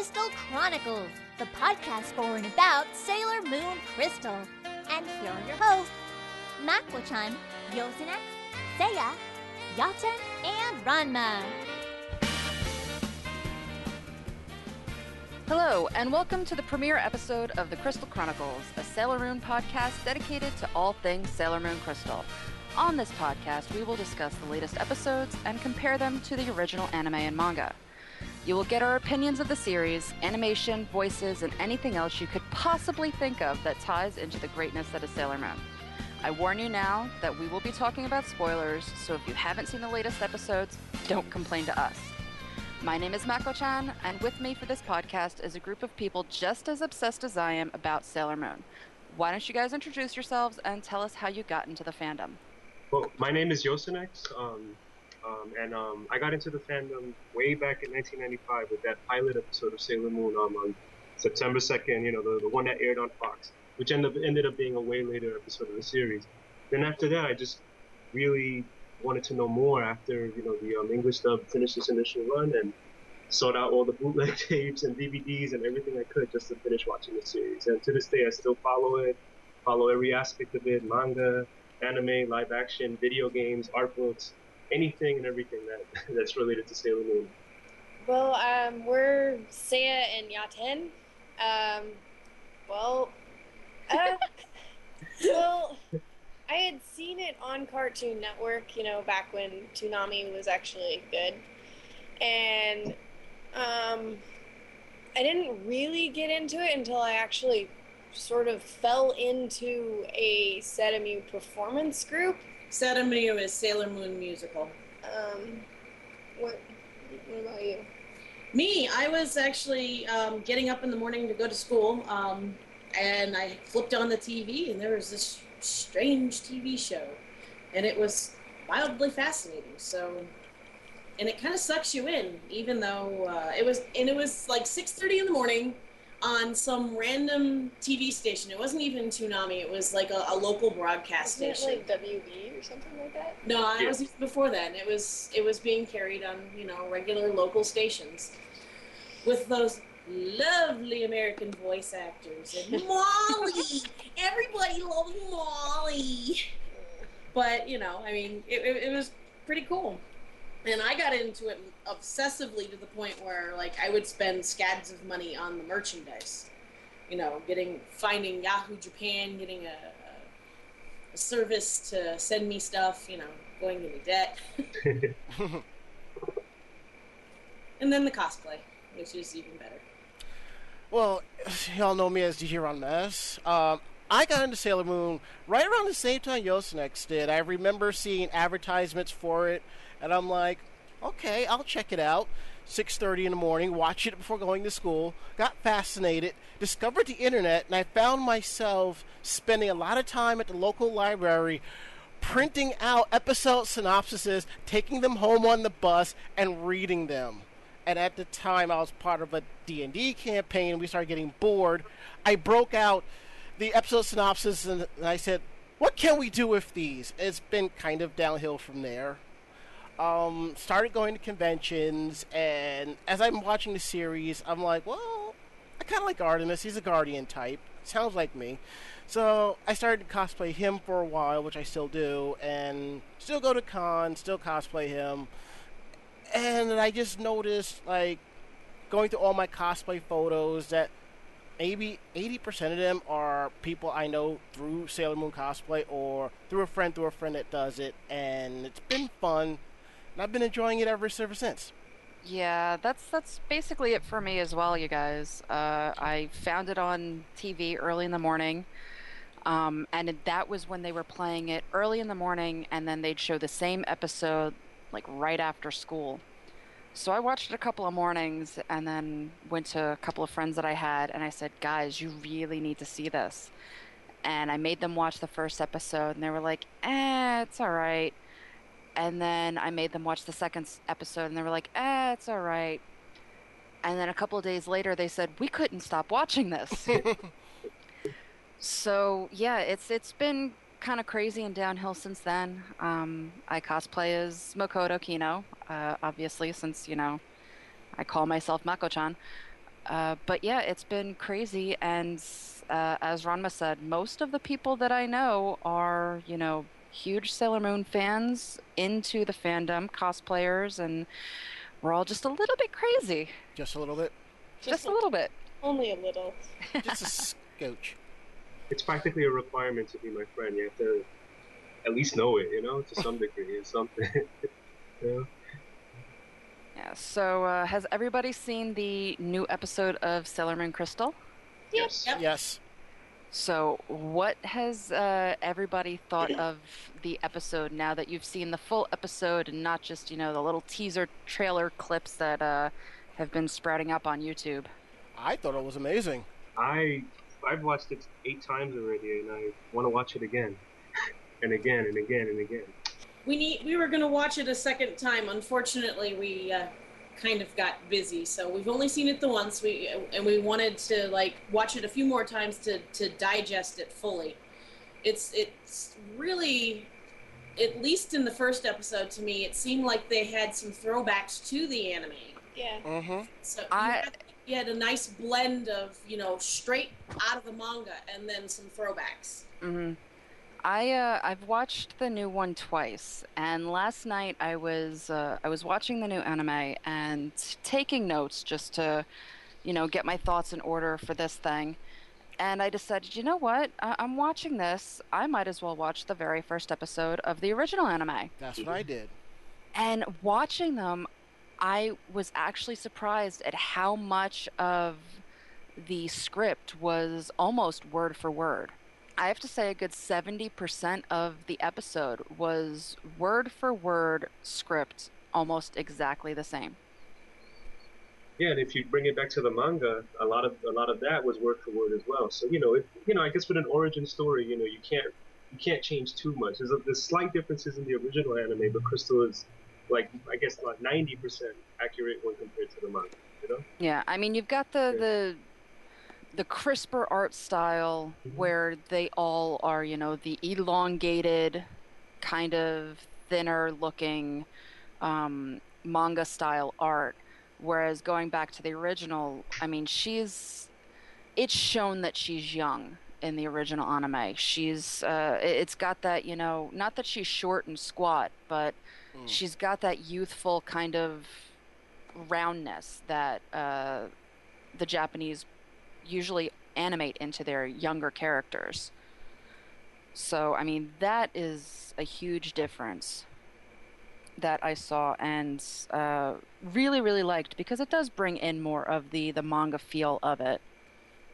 Crystal Chronicles, the podcast for and about Sailor Moon Crystal. And here are your hosts, Mako-chan, Yosunex, Seiya, Yaten, and Ranma. Hello, and welcome to the premiere episode of the Crystal Chronicles, a Sailor Moon podcast dedicated to all things Sailor Moon Crystal. On this podcast, we will discuss the latest episodes and compare them to the original anime and manga. You will get our opinions of the series, animation, voices, and anything else you could possibly think of that ties into the greatness that is Sailor Moon. I warn you now that we will be talking about spoilers, so if you haven't seen the latest episodes, don't complain to us. My name is Mako chan, and with me for this podcast is a group of people just as obsessed as I am about Sailor Moon. Why don't you guys introduce yourselves and tell us how you got into the fandom? Well, my name is Yosunex, um, um, and um, I got into the fandom way back in 1995 with that pilot episode of Sailor Moon um, on September 2nd, you know, the, the one that aired on Fox, which ended up, ended up being a way later episode of the series. Then after that, I just really wanted to know more after you know the um, English dub finished its initial run and sought out all the bootleg tapes and DVDs and everything I could just to finish watching the series. And to this day, I still follow it, follow every aspect of it: manga, anime, live action, video games, art books, anything and everything that that's related to Sailor Moon. Well, um, we're Seiya and Yaten. Um, well, uh, well. I had seen it on Cartoon Network, you know, back when Toonami was actually good. And um, I didn't really get into it until I actually sort of fell into a Sera Myu performance group. Sera Myu is Sailor Moon musical. Um, what, what about you? Me, I was actually um, getting up in the morning to go to school, um, and I flipped on the TV, and there was this strange TV show, and it was wildly fascinating. So, and it kind of sucks you in, even though uh, it was, and it was like six thirty in the morning on some random TV station. It wasn't even Toonami. It was like a, a local broadcast Isn't station. it like WB or something like that? No, I Yeah. was before then. It was it was being carried on you know regular local stations with those lovely American voice actors and Molly. Everybody loves Molly. Mm. But you know, I mean, it, it, it was pretty cool, and I got into it obsessively to the point where like I would spend scads of money on the merchandise. You know, getting finding Yahoo Japan, getting a, a, service to send me stuff. You know, going into debt, and then the cosplay, which is even better. Well, y'all know me as DJ Ron Mess. Um, I got into Sailor Moon right around the same time Yosenex did. I remember seeing advertisements for it, and I'm like, okay, I'll check it out. 6:30 in the morning, watch it before going to school. Got fascinated, discovered the internet, and I found myself spending a lot of time at the local library printing out episode synopsises, taking them home on the bus, and reading them and at the time I was part of a D&D campaign we started getting bored I broke out the episode synopsis and, and I said what can we do with these it's been kind of downhill from there um, started going to conventions and as I'm watching the series I'm like well I kind of like Artemis. He's a guardian type. Sounds like me. So I started to cosplay him for a while which I still do and still go to cons still cosplay him. And I just noticed, like, going through all my cosplay photos, that maybe 80% of them are people I know through Sailor Moon cosplay or through a friend through a friend that does it, and it's been fun, and I've been enjoying it ever, ever since. Yeah, that's that's basically it for me as well, you guys. Uh, I found it on TV early in the morning, um, and that was when they were playing it early in the morning, and then they'd show the same episode like right after school. So I watched it a couple of mornings, and then went to a couple of friends that I had, and I said, "Guys, you really need to see this." And I made them watch the first episode, and they were like, "Eh, it's all right." And then I made them watch the second episode, and they were like, "Eh, it's all right." And then a couple of days later, they said we couldn't stop watching this. so yeah, it's it's been kind of crazy and downhill since then. Um, I cosplay as Makoto Kino, uh, obviously, since you know I call myself Mako-chan. Uh, but yeah, it's been crazy, and uh, as Ranma said, most of the people that I know are, you know, huge Sailor Moon fans, into the fandom, cosplayers, and we're all just a little bit crazy. Just a little bit. Just, a little bit. Only a little. Just a scotch. It's practically a requirement to be my friend. You have to at least know it, you know, to some degree. It's something. you know? Yeah. So, uh, has everybody seen the new episode of Sailor Moon Crystal? Yes. Yep. Yes. So, what has uh, everybody thought of the episode now that you've seen the full episode and not just, you know, the little teaser trailer clips that uh, have been sprouting up on YouTube? I thought it was amazing. I I've watched it eight times already, and I want to watch it again, and again, and again, and again. We need. We were going to watch it a second time. Unfortunately, we uh, kind of got busy, so we've only seen it the once. We and we wanted to like watch it a few more times to to digest it fully. It's it's really, at least in the first episode, to me, it seemed like they had some throwbacks to the anime. Yeah. Mm-hmm. So you, I- had, you had a nice blend of you know straight out of the manga and then some throwbacks. hmm I uh, I've watched the new one twice, and last night I was uh, I was watching the new anime and taking notes just to, you know, get my thoughts in order for this thing. And I decided, you know what? I- I'm watching this. I might as well watch the very first episode of the original anime. That's what I did. And watching them, I was actually surprised at how much of the script was almost word for word. I have to say, a good 70% of the episode was word for word script, almost exactly the same. Yeah, and if you bring it back to the manga, a lot of a lot of that was word for word as well. So you know, if, you know, I guess with an origin story, you know, you can't you can't change too much. There's, a, there's slight differences in the original anime, but Crystal is like I guess like 90% accurate when compared to the manga. You know? Yeah, I mean, you've got the Yeah. the the crisper art style where they all are, you know, the elongated, kind of thinner looking um, manga style art. Whereas going back to the original, I mean, she's it's shown that she's young in the original anime. She's uh, it- it's got that, you know, not that she's short and squat, but Mm. she's got that youthful kind of roundness that uh, the Japanese usually animate into their younger characters. So, I mean, that is a huge difference that I saw and uh, really, really liked because it does bring in more of the, the manga feel of it.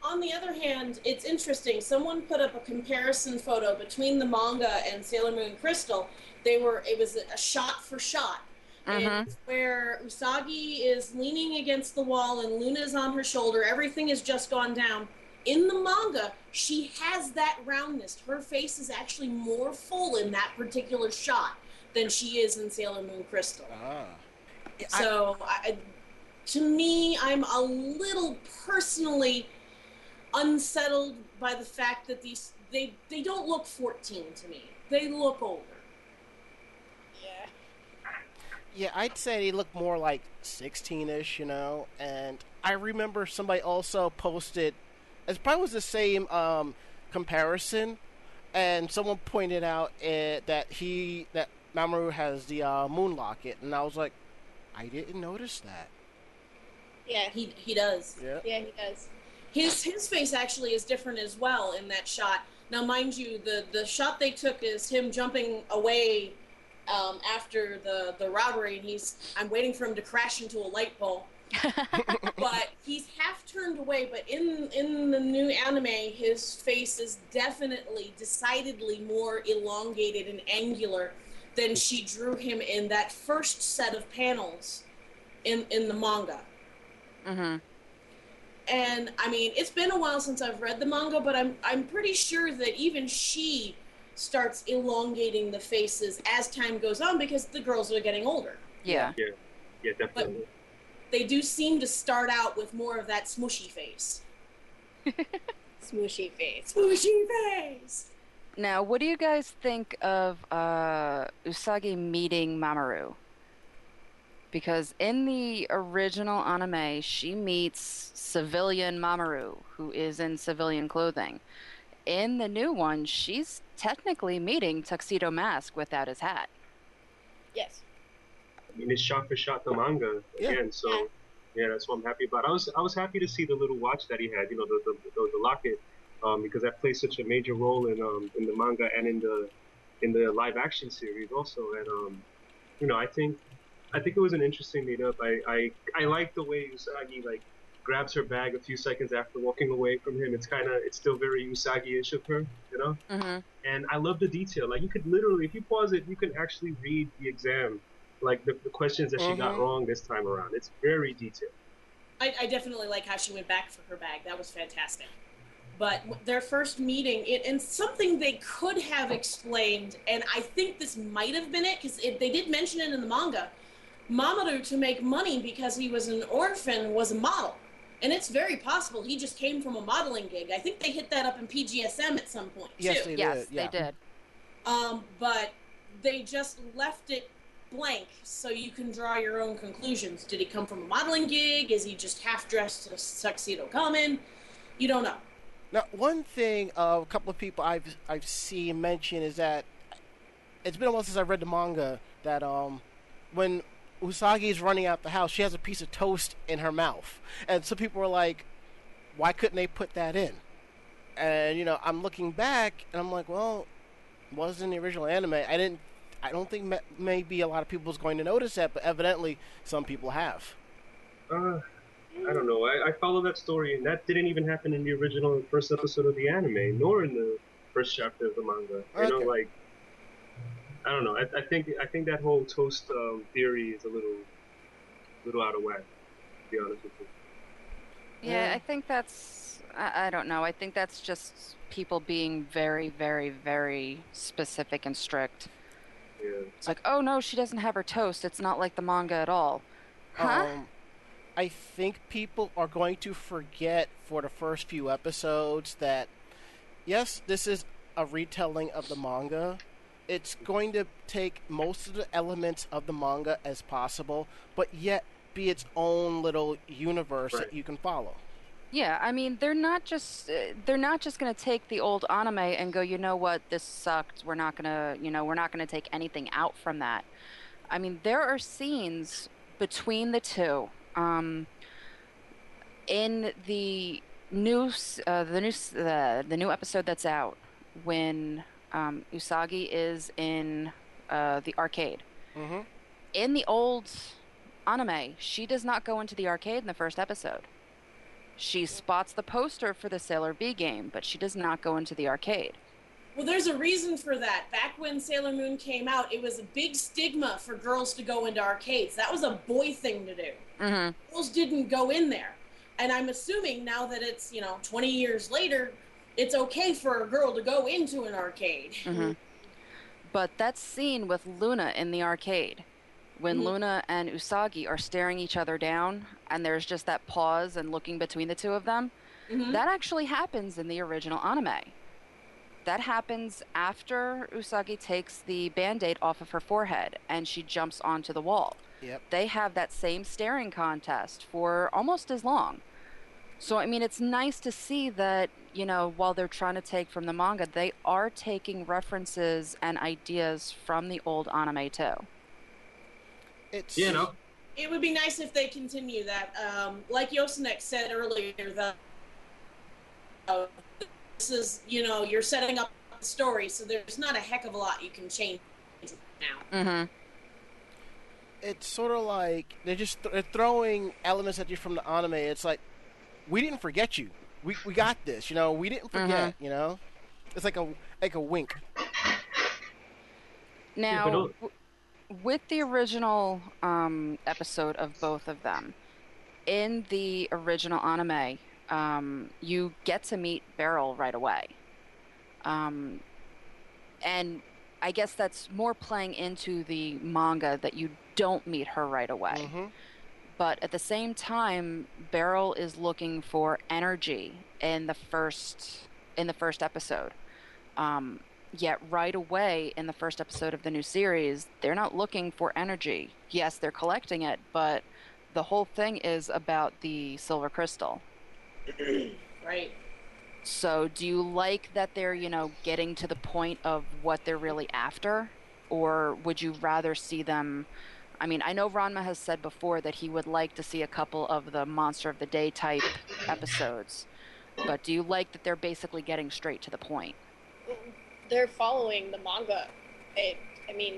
On the other hand, it's interesting. Someone put up a comparison photo between the manga and Sailor Moon Crystal. They were it was a shot for shot. Mhm. And where Usagi is leaning against the wall and Luna's on her shoulder, everything has just gone down. In the manga, she has that roundness. Her face is actually more full in that particular shot than she is in Sailor Moon Crystal. Ah. So, I, to me, I'm a little personally unsettled by the fact that these they they don't look 14 to me. They look older. Yeah. Yeah, I'd say he looked more like 16-ish, you know. And I remember somebody also posted, it probably was the same um, comparison, and someone pointed out uh, that he that Mamoru has the uh, moon locket, and I was like, I didn't notice that. Yeah. He he does. Yeah. Yeah, he does. His his face actually is different as well in that shot. Now, mind you, the the shot they took is him jumping away um, after the the robbery, and he's I'm waiting for him to crash into a light pole. but he's half turned away. But in in the new anime, his face is definitely, decidedly more elongated and angular than she drew him in that first set of panels in in the manga. Mm-hmm. And I mean, it's been a while since I've read the manga, but I'm I'm pretty sure that even she starts elongating the faces as time goes on because the girls are getting older. Yeah. Yeah, Yeah, definitely. But They do seem to start out with more of that smushy face. smushy face. Smushy face. Now, what do you guys think of uh, Usagi meeting Mamoru? because in the original anime, she meets civilian Mamoru, who is in civilian clothing. In the new one, she's technically meeting Tuxedo Mask without his hat. Yes. I mean, it's shot for shot the manga Yeah. again, so yeah, that's what I'm happy about. I was I was happy to see the little watch that he had, you know, the the, the, the locket, um, because that plays such a major role in um in the manga and in the in the live action series also, and um, you know, I think I think it was an interesting meetup. I I I like the way Usagi like grabs her bag a few seconds after walking away from him. It's kind of it's still very Usagi-ish of her, you know. Mm-hmm. And I love the detail. Like you could literally, if you pause it, you can actually read the exam, like the, the questions that she got Mhm. wrong this time around. It's very detailed. I, I definitely like how she went back for her bag. That was fantastic. But their first meeting, it, and something they could have explained, and I think this might have been it because they did mention it in the manga. Mamoru, to make money because he was an orphan, was a model. And it's very possible he just came from a modeling gig. I think they hit that up in PGSM at some point, Yes, too. they Yes, did. Yeah. they did. Um, but they just left it blank so you can draw your own conclusions. Did he come from a modeling gig? Is he just half dressed as a tuxedo coming? You don't know. Now, one thing uh, a couple of people I've I've seen mention is that it's been a while since I read the manga that um when Usagi is running out the house, she has a piece of toast in her mouth, and some people were like, "Why couldn't they put that in?" And you know, I'm looking back and I'm like, "Well, it was in the original anime. I didn't. I don't think ma- maybe a lot of people was going to notice that, but evidently some people have." Uh, I don't know. I, I follow that story, and that didn't even happen in the original first episode of the anime, nor in the first chapter of the manga. You know, Okay. like I don't know. I, I think I think that whole toast um, theory is a little, little out of whack. To be honest with you. Yeah, Yeah. I think that's. I, I don't know. I think that's just people being very, very, very specific and strict. Yeah. It's like, oh no, she doesn't have her toast. It's not like the manga at all. Huh? Um, I think people are going to forget for the first few episodes that, yes, this is a retelling of the manga. It's going to take most of the elements of the manga as possible, but yet be its own little universe Right. that you can follow. Yeah, I mean, they're not just uh, they're not just going to take the old anime and go, you know what, this sucked. We're not going to, you know, we're not going to take anything out from that. I mean, there are scenes between the two. Um, in the new s- uh, the new s- uh, the new episode that's out when um, Usagi is in uh, the arcade. Mm-hmm. In the old anime, she does not go into the arcade in the first episode. She spots the poster for the Sailor V game, but she does not go into the arcade. Well, there's a reason for that. Back when Sailor Moon came out, it was a big stigma for girls to go into arcades. That was a boy thing to do. hmm Girls didn't go in there. And I'm assuming now that it's, you know, 20 years later, it's okay for a girl to go into an arcade. hmm But that scene with Luna in the arcade, when Mhm. Luna and Usagi are staring each other down, and there's just that pause and looking between the two of them, Mhm. that actually happens in the original anime. That happens after Usagi takes the band aid off of her forehead and she jumps onto the wall. Yep. They have that same staring contest for almost as long. So, I mean, it's nice to see that, you know, while they're trying to take from the manga, they are taking references and ideas from the old anime too. It's You know. It would be nice if they continue that. Um, like Yosenek said earlier, that uh, this is, you know, you're setting up the story, so there's not a heck of a lot you can change now. Mm-hmm. it's sort of like they're just they're throwing elements at you from the anime. It's like we didn't forget you. We we got this. You know, we didn't forget. You know, it's like a like a wink. Now, w- with the original um, episode of both of them, in the original anime, um, you get to meet Beryl right away. Um, and I guess that's more playing into the manga that you don't meet her right away. hmm But at the same time, Beryl is looking for energy in the first in the first episode. Um, Yet, right away in the first episode of the new series, they're not looking for energy. Yes, they're collecting it, but the whole thing is about the silver crystal. Right. So, do you like that they're, you know, getting to the point of what they're really after? Or would you rather see them? I mean, I know Ranma has said before that he would like to see a couple of the Monster of the Day type episodes. But do you like that they're basically getting straight to the point? They're following the manga. It, I mean,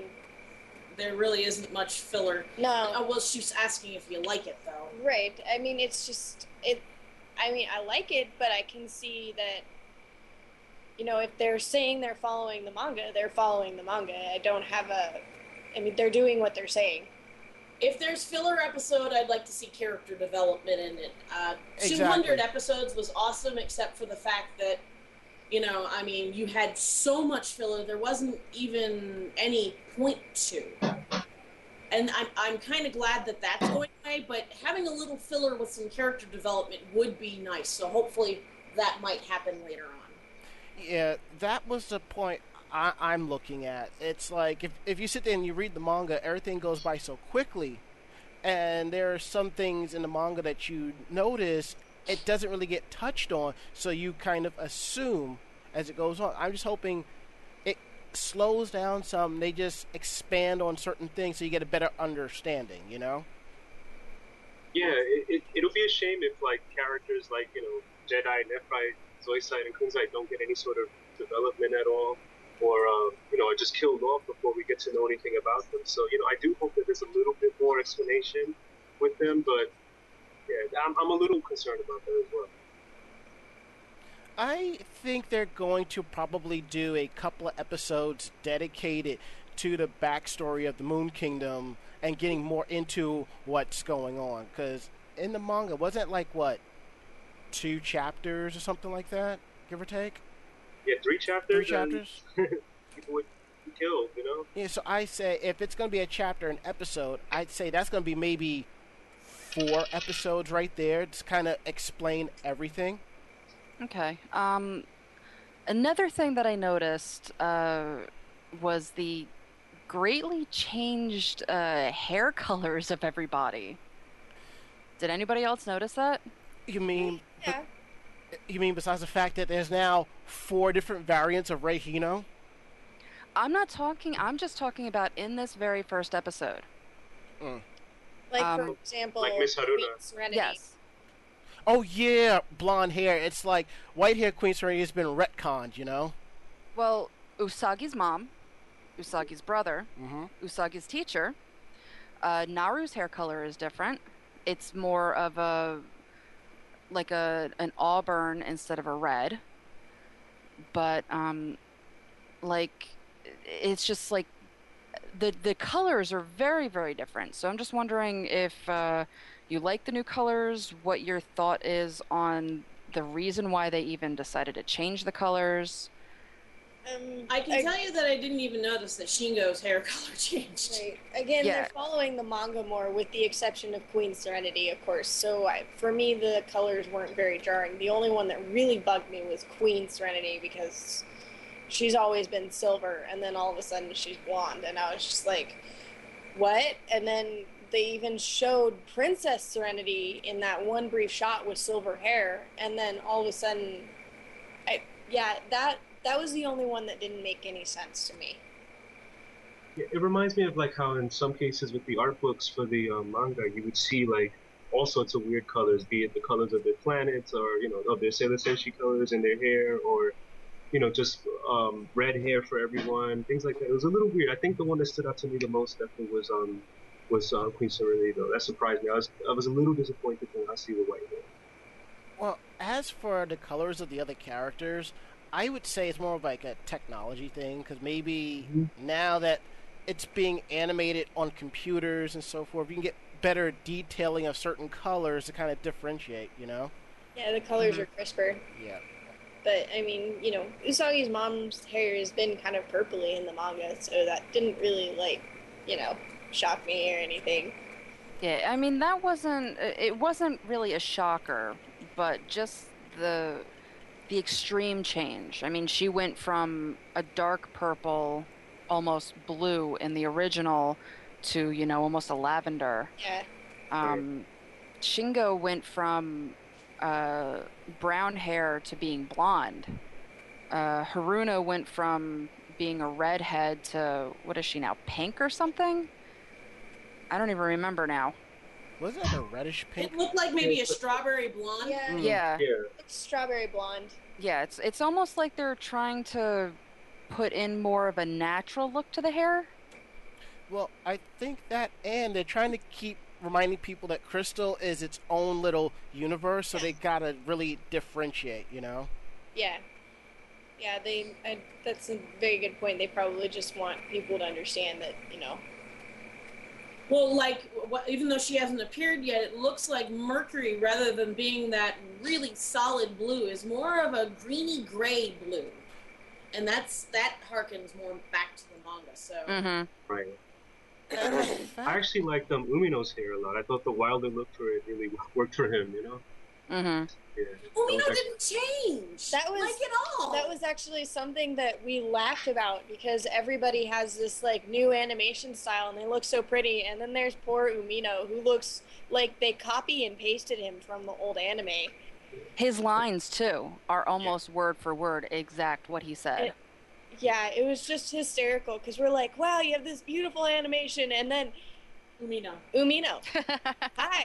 There really isn't much filler. no. Oh, well, she's asking if you like it, though. Right. I mean, it's just it. I mean, I like it, but I can see that. You know, if they're saying they're following the manga, they're following the manga. I don't have a. I mean, they're doing what they're saying. If there's filler episode, I'd like to see character development in it. Uh, Exactly. 200 episodes was awesome, except for the fact that, you know, I mean, you had so much filler, there wasn't even any point to. And I'm, I'm kind of glad that that's going away, but having a little filler with some character development would be nice. So hopefully that might happen later on. Yeah, that was the point I, I'm looking at. It's like if if you sit there and you read the manga, everything goes by so quickly, and there are some things in the manga that you notice it doesn't really get touched on, so you kind of assume as it goes on. I'm just hoping it slows down some. They just expand on certain things so you get a better understanding. You know? Yeah, it, it, it'll be a shame if like characters like you know Jadeite, Nephrite, Zoisite, and Kunzite don't get any sort of development at all, or uh, you know are just killed off before we get to know anything about them. So you know I do hope that there's a little bit more explanation with them, but yeah, I'm, I'm a little concerned about that as well. I think they're going to probably do a couple of episodes dedicated to the backstory of the Moon Kingdom and getting more into what's going on. Because in the manga, wasn't like what two chapters or something like that, give or take? Yeah, three chapters. Three chapters. People would be killed, you know. Yeah. So I say if it's going to be a chapter, an episode, I'd say that's going to be maybe four episodes right there to kind of explain everything. Okay. Um, another thing that I noticed uh, was the greatly changed uh, hair colors of everybody. Did anybody else notice that? You mean? Yeah. You mean besides the fact that there's now four different variants of Rei Hino? I'm not talking. I'm just talking about in this very first episode. Like for Um, example, Like Miss Haruna. Queen Serenity. Yes. Oh yeah, blonde hair. It's like white hair Queen Serenity has been retconned, you know. Well, Usagi's mom, Usagi's brother, Mm-hmm. Usagi's teacher. Uh, Naru's hair color is different. It's more of a like a an auburn instead of a red. But um, like it's just like the the colors are very very different. So I'm just wondering if uh, you like the new colors, what your thought is on the reason why they even decided to change the colors. Um, I can tell you that I didn't even notice that Shingo's hair color changed. Right. Again, Yeah. they're following the manga more, with the exception of Queen Serenity, of course. So I, for me, the colors weren't very jarring. The only one that really bugged me was Queen Serenity because she's always been silver, and then all of a sudden she's blonde, and I was just like, "What?" And then they even showed Princess Serenity in that one brief shot with silver hair, and then all of a sudden, I yeah that that was the only one that didn't make any sense to me. Yeah, It reminds me of like how in some cases with the art books for the um, manga, you would see like all sorts of weird colors, be it the colors of their planets or you know of their Sailor Senshi colors in their hair, or you know just um, red hair for everyone, things like that. It was a little weird. I think the one that stood out to me the most definitely was um was uh, Queen Serenity though. That surprised me. I was I was a little disappointed when I see the white hair. Well, as for the colors of the other characters, I would say it's more of like a technology thing because maybe Mhm. now that it's being animated on computers and so forth, you can get better detailing of certain colors to kind of differentiate. You know? Yeah, the colors Mhm. are crisper. Yeah. But I mean, you know, Usagi's mom's hair has been kind of purpley in the manga, so that didn't really like, you know, shock me or anything. Yeah, I mean that wasn't it wasn't really a shocker, but just the the extreme change. I mean, she went from a dark purple, almost blue in the original, to you know almost a lavender. Yeah. Um, Shingo went from uh, brown hair to being blonde. Uh, Haruna went from being a redhead to what is she now, pink or something? I don't even remember now. Wasn't it a reddish pink? It looked like maybe a strawberry blonde. Yeah. Mm. Yeah, Yeah. It's strawberry blonde. yeah. It's it's almost like they're trying to put in more of a natural look to the hair. Well, I think that, and they're trying to keep reminding people that Crystal is its own little universe, so they gotta really differentiate, you know? Yeah. Yeah, they. I, that's a very good point. They probably just want people to understand that you know. Well, like what, even though she hasn't appeared yet, it looks like Mercury, rather than being that really solid blue, is more of a greeny gray blue, and that's that harkens more back to the manga. So Mm-hmm. Right. I actually liked um, Umino's hair a lot. I thought the wilder look for it really worked for him, you know? Mm-hmm. Yeah. Umino didn't change. That was- like at all. That was actually something that we laughed about because everybody has this like new animation style and they look so pretty, and then there's poor Umino who looks like they copy and pasted him from the old anime. His lines too are almost word for word exact what he said. It- Yeah, it was just hysterical because we're like, wow, you have this beautiful animation, and then Umino. Umino, hi,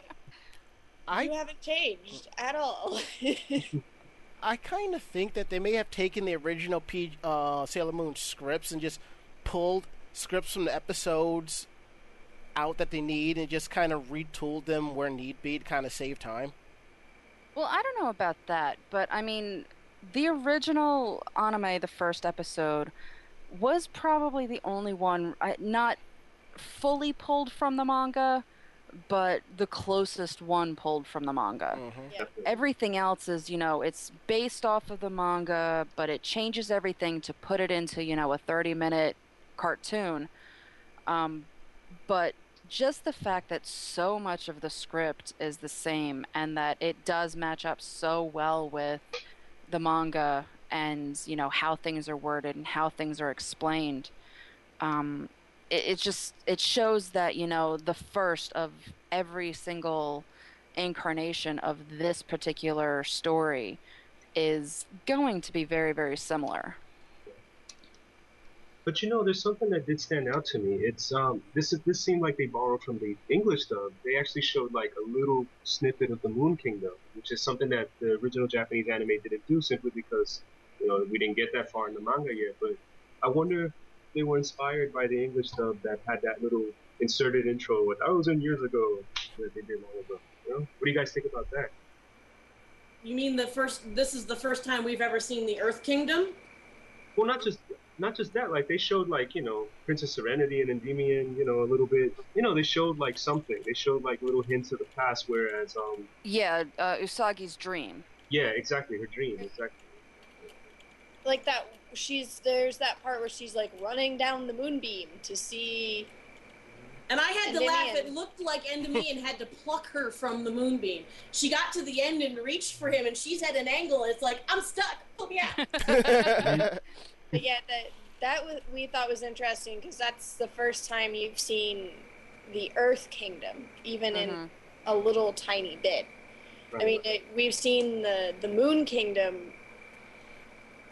I you haven't changed at all. I kind of think that they may have taken the original P, uh, Sailor Moon scripts and just pulled scripts from the episodes out that they need and just kind of retooled them where need be to kind of save time. Well, I don't know about that, but I mean, the original anime, the first episode, was probably the only one not fully pulled from the manga, but the closest one pulled from the manga. hmm Everything else is, you know, it's based off of the manga, but it changes everything to put it into, you know, a 30 minute cartoon. Um, but just the fact that so much of the script is the same and that it does match up so well with the manga and, you know, how things are worded and how things are explained. Um, it, it just it shows that you know the first of every single incarnation of this particular story is going to be very very similar But you know, there's something that did stand out to me. It's um, this is this seemed like they borrowed from the English dub. They actually showed like a little snippet of the Moon Kingdom, which is something that the original Japanese anime didn't do, simply because you know we didn't get that far in the manga yet. But I wonder they were inspired by the English dub that had that little inserted intro a thousand years ago that they did long ago. You know, what do you guys think about that? You mean the first? This is the first time we've ever seen the Earth Kingdom. Well, not just not just that. Like they showed like you know Princess Serenity and Endymion. You know a little bit. You know they showed like something. They showed like little hints of the past. Whereas um yeah uh, usagi's dream yeah exactly her dream exactly. Like that, she's there's that part where she's like running down the moonbeam to see. And I had to laugh. It looked like Endymion had to pluck her from the moonbeam. She got to the end and reached for him, and she's at an angle. And It's like I'm stuck. Pull me out. But yeah, that that was, we thought was interesting because that's the first time you've seen the Earth Kingdom, even in Mhm. a little tiny bit. I mean, it, we've seen the the Moon Kingdom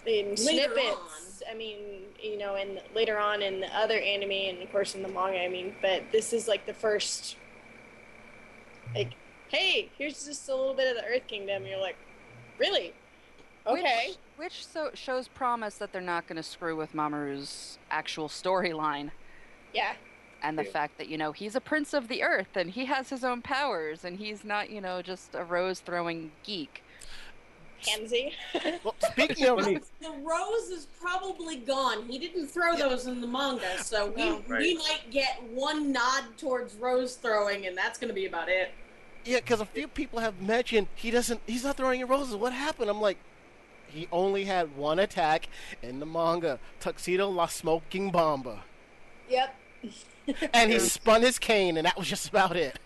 in snippets. I mean, you know, and later on in the other anime, and of course in the manga. I mean, but this is like the first, like, hey, here's just a little bit of the Earth Kingdom. You're like, really? Okay. which, which so shows promise that they're not going to screw with mamoru's actual storyline yeah. and the Yeah. fact that you know he's a prince of the earth and he has his own powers and he's not you know just a rose throwing geek Pansy. well, speaking of, Funny. the rose is probably gone. He didn't throw those in the manga, so we No. we Right. might get one nod towards rose throwing, and that's going to be about it. yeah, because a few people have mentioned he doesn't, he's not throwing any roses. What happened? I'm like, he only had one attack in the manga, Tuxedo La Smoking Bomba, yep. and he spun his cane, and that was just about it.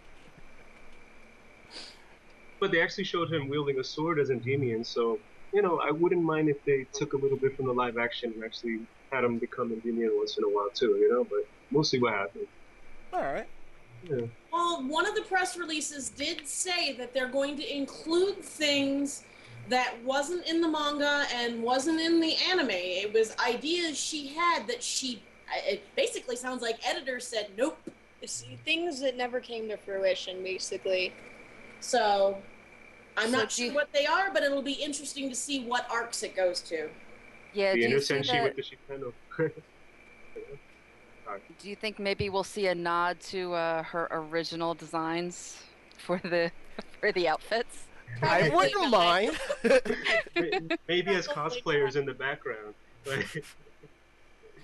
But they actually showed him wielding a sword as Endymion, so you know, I wouldn't mind if they took a little bit from the live action and actually had him become Endymion once in a while too, you know. But we'll see what happens. All right. Yeah. Well, one of the press releases did say that they're going to include things that wasn't in the manga and wasn't in the anime. It was ideas she had that she. It basically sounds like editors said nope. It's things that never came to fruition, basically. So I'm So not sure you- what they are, but it'll be interesting to see what arcs it goes to. Yeah, the do inner you, see senshi that, with the Shipendo. do you think maybe we'll see a nod to uh, her original designs for the for the outfits? I wouldn't mind. Maybe as cosplayers in the background. Like,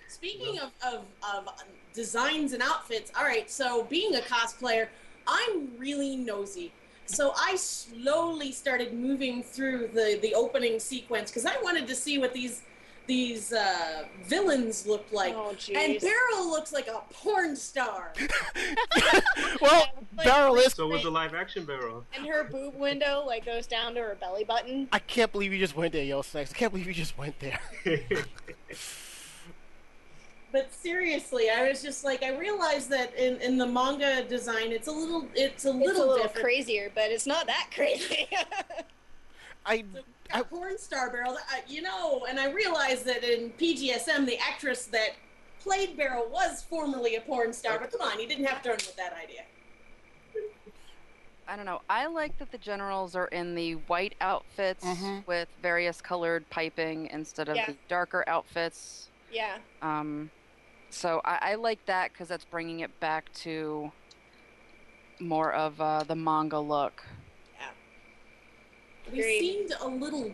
Speaking of, of, of designs and outfits, all right, so being a cosplayer, I'm really nosy. So I slowly started moving through the, the opening sequence because I wanted to see what these these uh, villains looked like. oh, and jeez. Beryl looks like a porn star. well, Like, Beryl is. so was the live action Beryl. And her boob window like goes down to her belly button. I can't believe you just went there, Yo Snacks. I can't believe you just went there. But seriously, I was just like, I realized that in, in the manga design, it's a little it's a little, a little different. crazier, but it's not that crazy. I So, a porn star Beryl, uh, you know, and I realized that in PGSM, the actress that played Beryl was formerly a porn star. But come on, you didn't have to run with that idea. I don't know. I like that the generals are in the white outfits Mhm. with various colored piping instead of Yeah. the darker outfits. yeah. Um, so I, I like that because that's bringing it back to more of uh, the manga look. We Agreed. seemed a little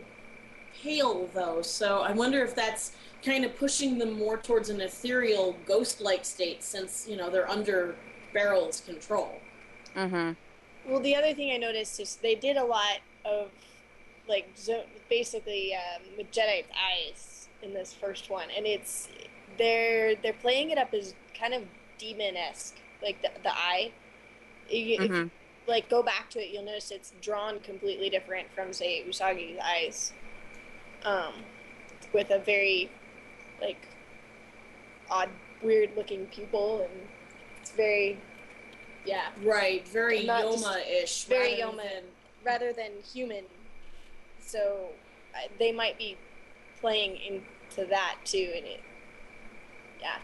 pale though, so I wonder if that's kind of pushing them more towards an ethereal, ghost-like state, since you know they're under Beryl's control. Mm-hmm. Well, the other thing I noticed is they did a lot of like zo- basically um, with Jadeite's eyes in this first one, and it's they're they're playing it up as kind of demon esque, like the the eye. If you Mhm. like go back to it, you'll notice it's drawn completely different from say Usagi's eyes, um, with a very like odd, weird looking pupil, and it's very yeah Right, very Yoma-ish. very rather Yoma. than- rather than human. So uh, they might be playing into that too, and it, yeah.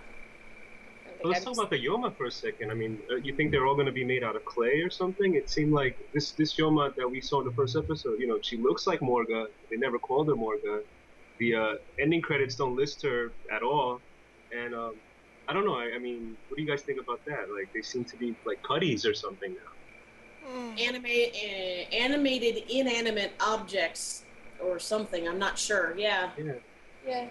I think Let's I'm talk just- about the Yoma for a second. I mean, uh, you think they're all going to be made out of clay or something? It seemed like this this Yoma that we saw in the first episode. You know, she looks like Morga. They never called her Morga. The uh, ending credits don't list her at all, and um, I don't know. I, I mean, what do you guys think about that? Like, they seem to be like cutties or something now. anime, uh, animated inanimate objects or something. I'm not sure. Yeah. Yeah. yeah.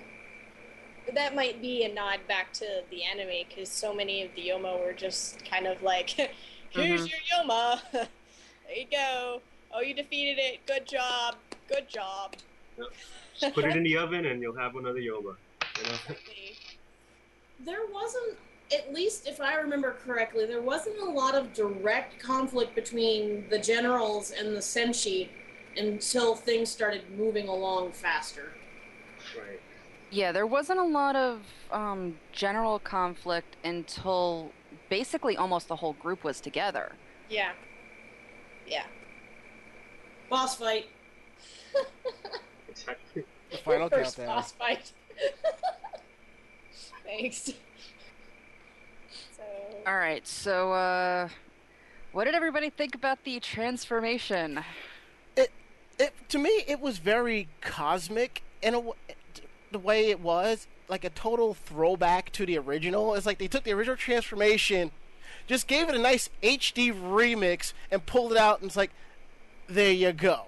That might be a nod back to the anime because so many of the Yoma were just kind of like, "Here's Mhm. your Yoma. there you go. Oh, you defeated it. Good job. Good job." Just put it in the oven and you'll have another Yoma. You know? There wasn't, at least if I remember correctly, there wasn't a lot of direct conflict between the generals and the Senshi until things started moving along faster. right. Yeah, there wasn't a lot of um, general conflict until basically almost the whole group was together. Yeah. Yeah. Boss fight. Exactly. The final First countdown. boss fight. Thanks. So All right, so uh, what did everybody think about the transformation? It, it to me, it was very cosmic in a, w- the way it was, like a total throwback to the original. It's like they took the original transformation, just gave it a nice HD remix, and pulled it out, and it's like, there you go.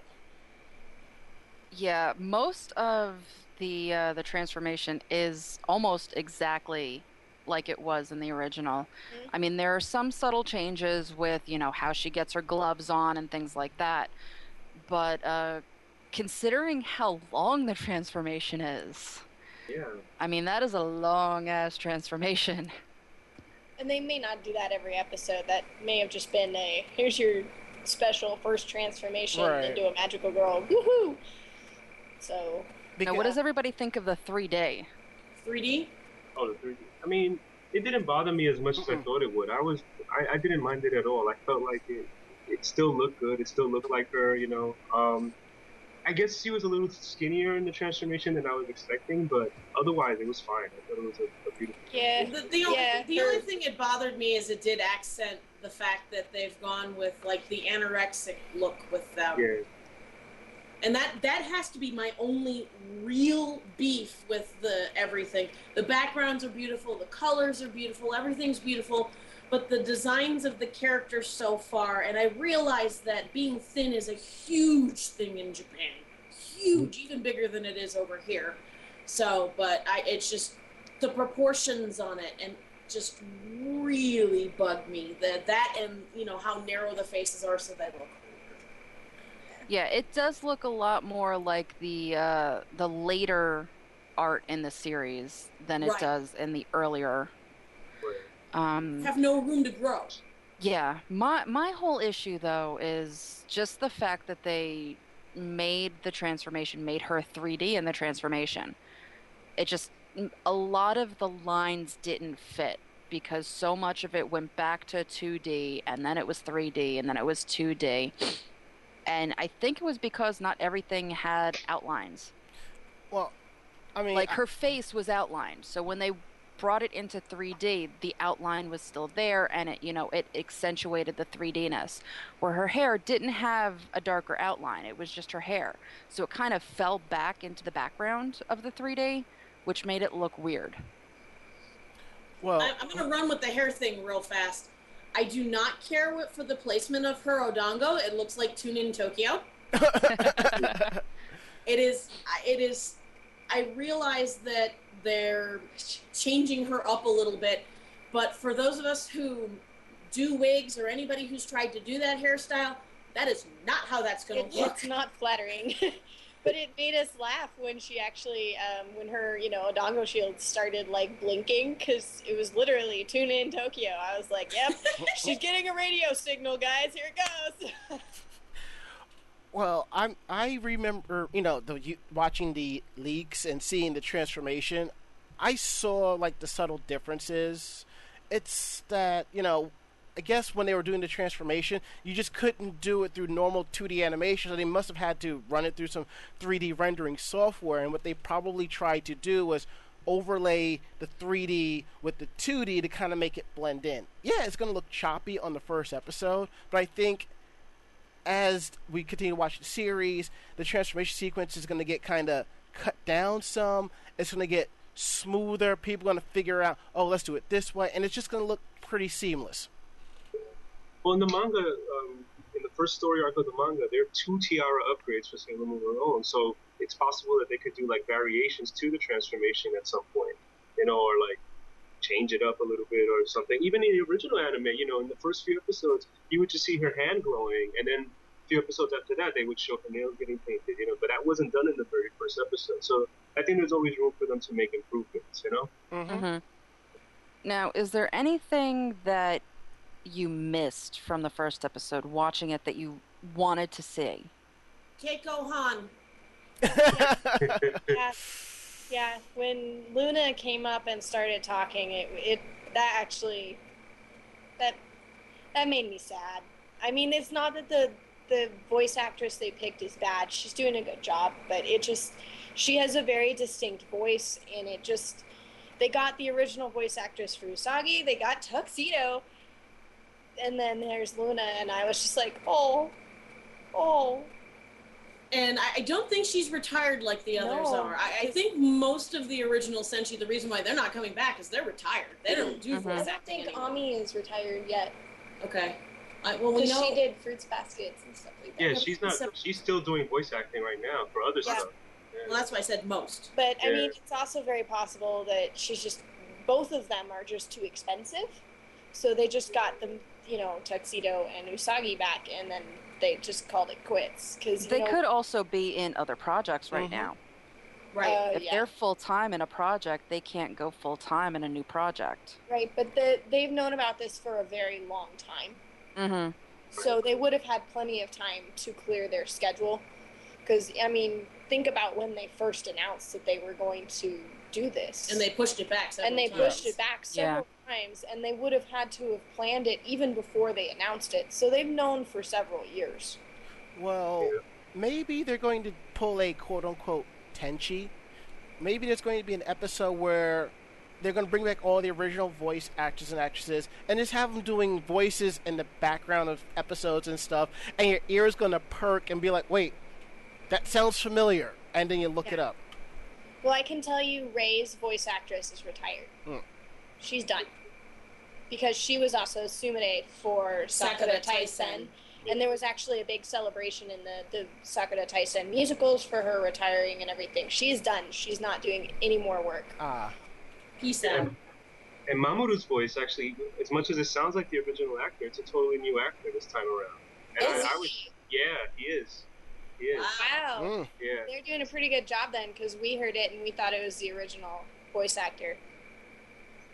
Yeah, most of the uh, the transformation is almost exactly like it was in the original. Mhm. I mean, there are some subtle changes with you know how she gets her gloves on and things like that, but uh, considering how long the transformation is, Yeah. I mean that is a long ass transformation. and they may not do that every episode. That may have just been a here's your special first transformation Right. into a magical girl. Woohoo! So Now, what does everybody think of the 3D? 3D. Oh, the 3D. I mean, it didn't bother me as much as I thought it would. I was, I, I didn't mind it at all. I felt like it, it still looked good. It still looked like her, you know. Um, I guess she was a little skinnier in the transformation than I was expecting, but otherwise it was fine. I thought it was a, a beautiful. yeah, The, the, only, Yeah, the only thing it bothered me is it did accent the fact that they've gone with like the anorexic look with them. Yeah, and that that has to be my only real beef with the everything the backgrounds are beautiful the colors are beautiful everything's beautiful but the designs of the characters so far and i realize that being thin is a huge thing in japan huge even bigger than it is over here so but i it's just the proportions on it and just really bug me that that and you know how narrow the faces are so they look. Yeah, it does look a lot more like the uh, the later art in the series than it Right. does in the earlier. Right. Um, have no room to grow yeah, my my whole issue though is just the fact that they made the transformation, made her 3D in the transformation. It just a lot of the lines didn't fit because so much of it went back to 2D and then it was 3D and then it was 2D. And I think it was because not everything had outlines. Well, I mean, Like her face was outlined. So when they brought it into 3D, the outline was still there and it, you know, it accentuated the 3D-ness. Where her hair didn't have a darker outline. It was just her hair. So it kind of fell back into the background of the 3D, which made it look weird. well, I, I'm gonna run with the hair thing real fast. I do not care what for the placement of her odango. It looks like Tune in Tokyo. It is. It is. I realize that they're changing her up a little bit, but for those of us who do wigs or anybody who's tried to do that hairstyle, that is not how that's going to look. it's not flattering. but it made us laugh when she actually, um, when her, you know, Odango shield started like blinking because it was literally tune in Tokyo. I was like, yep, she's getting a radio signal, guys. Here it goes. Well, I'm. I remember, you know, the watching the leaks and seeing the transformation. I saw like the subtle differences. It's that you know, I guess when they were doing the transformation, you just couldn't do it through normal 2D animation. So they must have had to run it through some 3D rendering software. And what they probably tried to do was overlay the 3D with the 2D to kind of make it blend in. Yeah, it's going to look choppy on the first episode, but I think as we continue to watch the series, the transformation sequence is going to get kind of cut down some. It's going to get smoother. People are going to figure out, oh, let's do it this way, and it's just going to look pretty seamless. Well, in the manga, um, in the first story arc of the manga, there are two tiara upgrades for Sailor Moon alone. So it's possible that they could do like variations to the transformation at some point, you know, or like change it up a little bit or something. Even in the original anime, you know, in the first few episodes, you would just see her hand glowing, and then a few episodes after that, they would show her nails getting painted, you know. But that wasn't done in the very first episode. So I think there's always room for them to make improvements, you know. Mm-hmm. hmm Now, is there anything that you missed from the first episode watching it that you wanted to see? Keiko Han. yeah, yeah. When Luna came up and started talking, it it that actually that that made me sad. I mean, it's not that the the voice actress they picked is bad. She's doing a good job, but it just she has a very distinct voice, and it just they got the original voice actress for Usagi. They got Tuxedo, and then there's Luna, and I was just like, oh, oh. And I, I don't think she's retired like the others No, are. I, I think most of the original Senshi, the reason why they're not coming back is they're retired. They don't do Mhm. I voice don't acting think anymore. Ami is retired yet. Okay. I, well, we Because know. she did fruits baskets and stuff like that. Yeah, she's not. So- She's still doing voice acting right now for other Yeah. stuff. Well, that's why I said most. But I mean, it's also very possible that she's just both of them are just too expensive, so they just got them, you know, Tuxedo and Usagi back, and then they just called it quits because They could also be in other projects right Mhm. now. Right. Uh, If yeah. they're full time in a project, they can't go full time in a new project. right, but the, they've known about this for a very long time, Mm-hmm. so they would have had plenty of time to clear their schedule. Because I mean, think about when they first announced that they were going to do this. And they pushed it back. and they several pushed times. it back several times, and they would have had to have planned it even before they announced it. So they've known for several years. Well, maybe they're going to pull a quote unquote Tenchi. Maybe there's going to be an episode where they're going to bring back all the original voice actors and actresses and just have them doing voices in the background of episodes and stuff, and your ear's going to perk and be like, wait, that sounds familiar. And then you look it up. Well, I can tell you, Rei's voice actress is retired. Hmm. She's done because she was also Sumire for Sakura Sakura Taisen. Taisen. And there was actually a big celebration in the, the Sakura Taisen musicals for her retiring and everything. She's done. She's not doing any more work. Ah, Peace out. And, and Mamoru's voice, actually, as much as it sounds like the original actor, it's a totally new actor this time around. And Is I, I he? was, yeah, he is. He is. Wow. Wow. mm. Yeah. They're doing a pretty good job then because we heard it and we thought it was the original voice actor.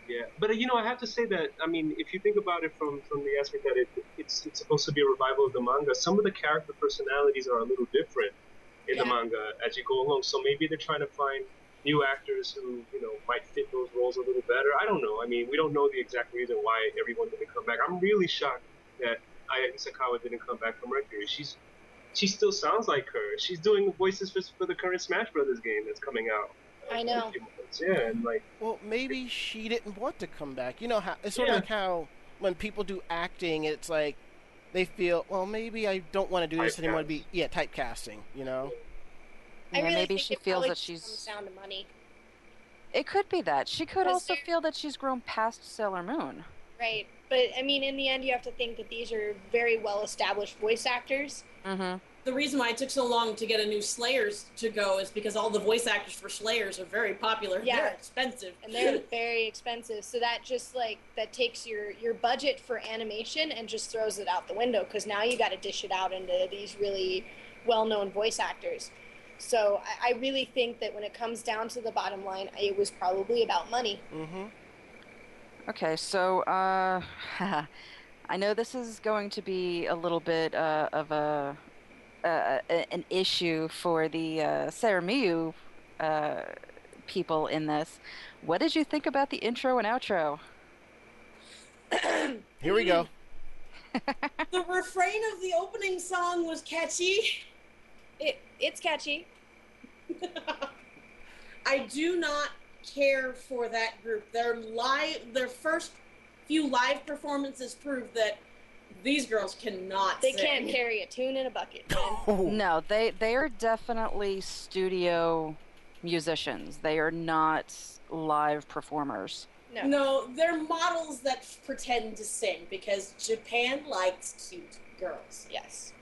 Yeah, but uh, you know, I have to say that I mean, if you think about it from from the aspect that it it's it's supposed to be a revival of the manga, some of the character personalities are a little different in the manga as you go along. So maybe they're trying to find new actors who you know might fit those roles a little better. I don't know. I mean, we don't know the exact reason why everyone didn't come back. I'm really shocked that Aya Hisakawa didn't come back from Mercury. She's she still sounds like her. She's doing the voices for, for the current Smash Brothers game that's coming out. I know. Yeah, and like. Well, maybe she didn't want to come back. You know how it's sort Yeah. of like how when people do acting, it's like they feel, well, maybe I don't want to do this anymore. To be yeah, typecasting. You know. I Yeah, really maybe think she it feels that she's. comes down to money. It could be that she could also they're- feel that she's grown past Sailor Moon. Right. But I mean, in the end, you have to think that these are very well established voice actors. Mm-hmm. The reason why it took so long to get a new Slayers to go is because all the voice actors for Slayers are very popular. Yeah. They're expensive. and they're very expensive. So that just like that takes your your budget for animation and just throws it out the window because now you got to dish it out into these really well-known voice actors. So I, I really think that when it comes down to the bottom line, it was probably about money. Mm-hmm. Okay, so uh, I know this is going to be a little bit uh, of a, uh, an issue for the uh, Sera Myu uh, people in this. What did you think about the intro and outro? Here we go. the refrain of the opening song was catchy. It it's catchy. I do not care for that group. Their live, their first few live performances proved that these girls cannot. They sing. can't carry a tune in a bucket. Oh. No, they they are definitely studio musicians. They are not live performers. No. No, they're models that pretend to sing because Japan likes cute girls. Yes.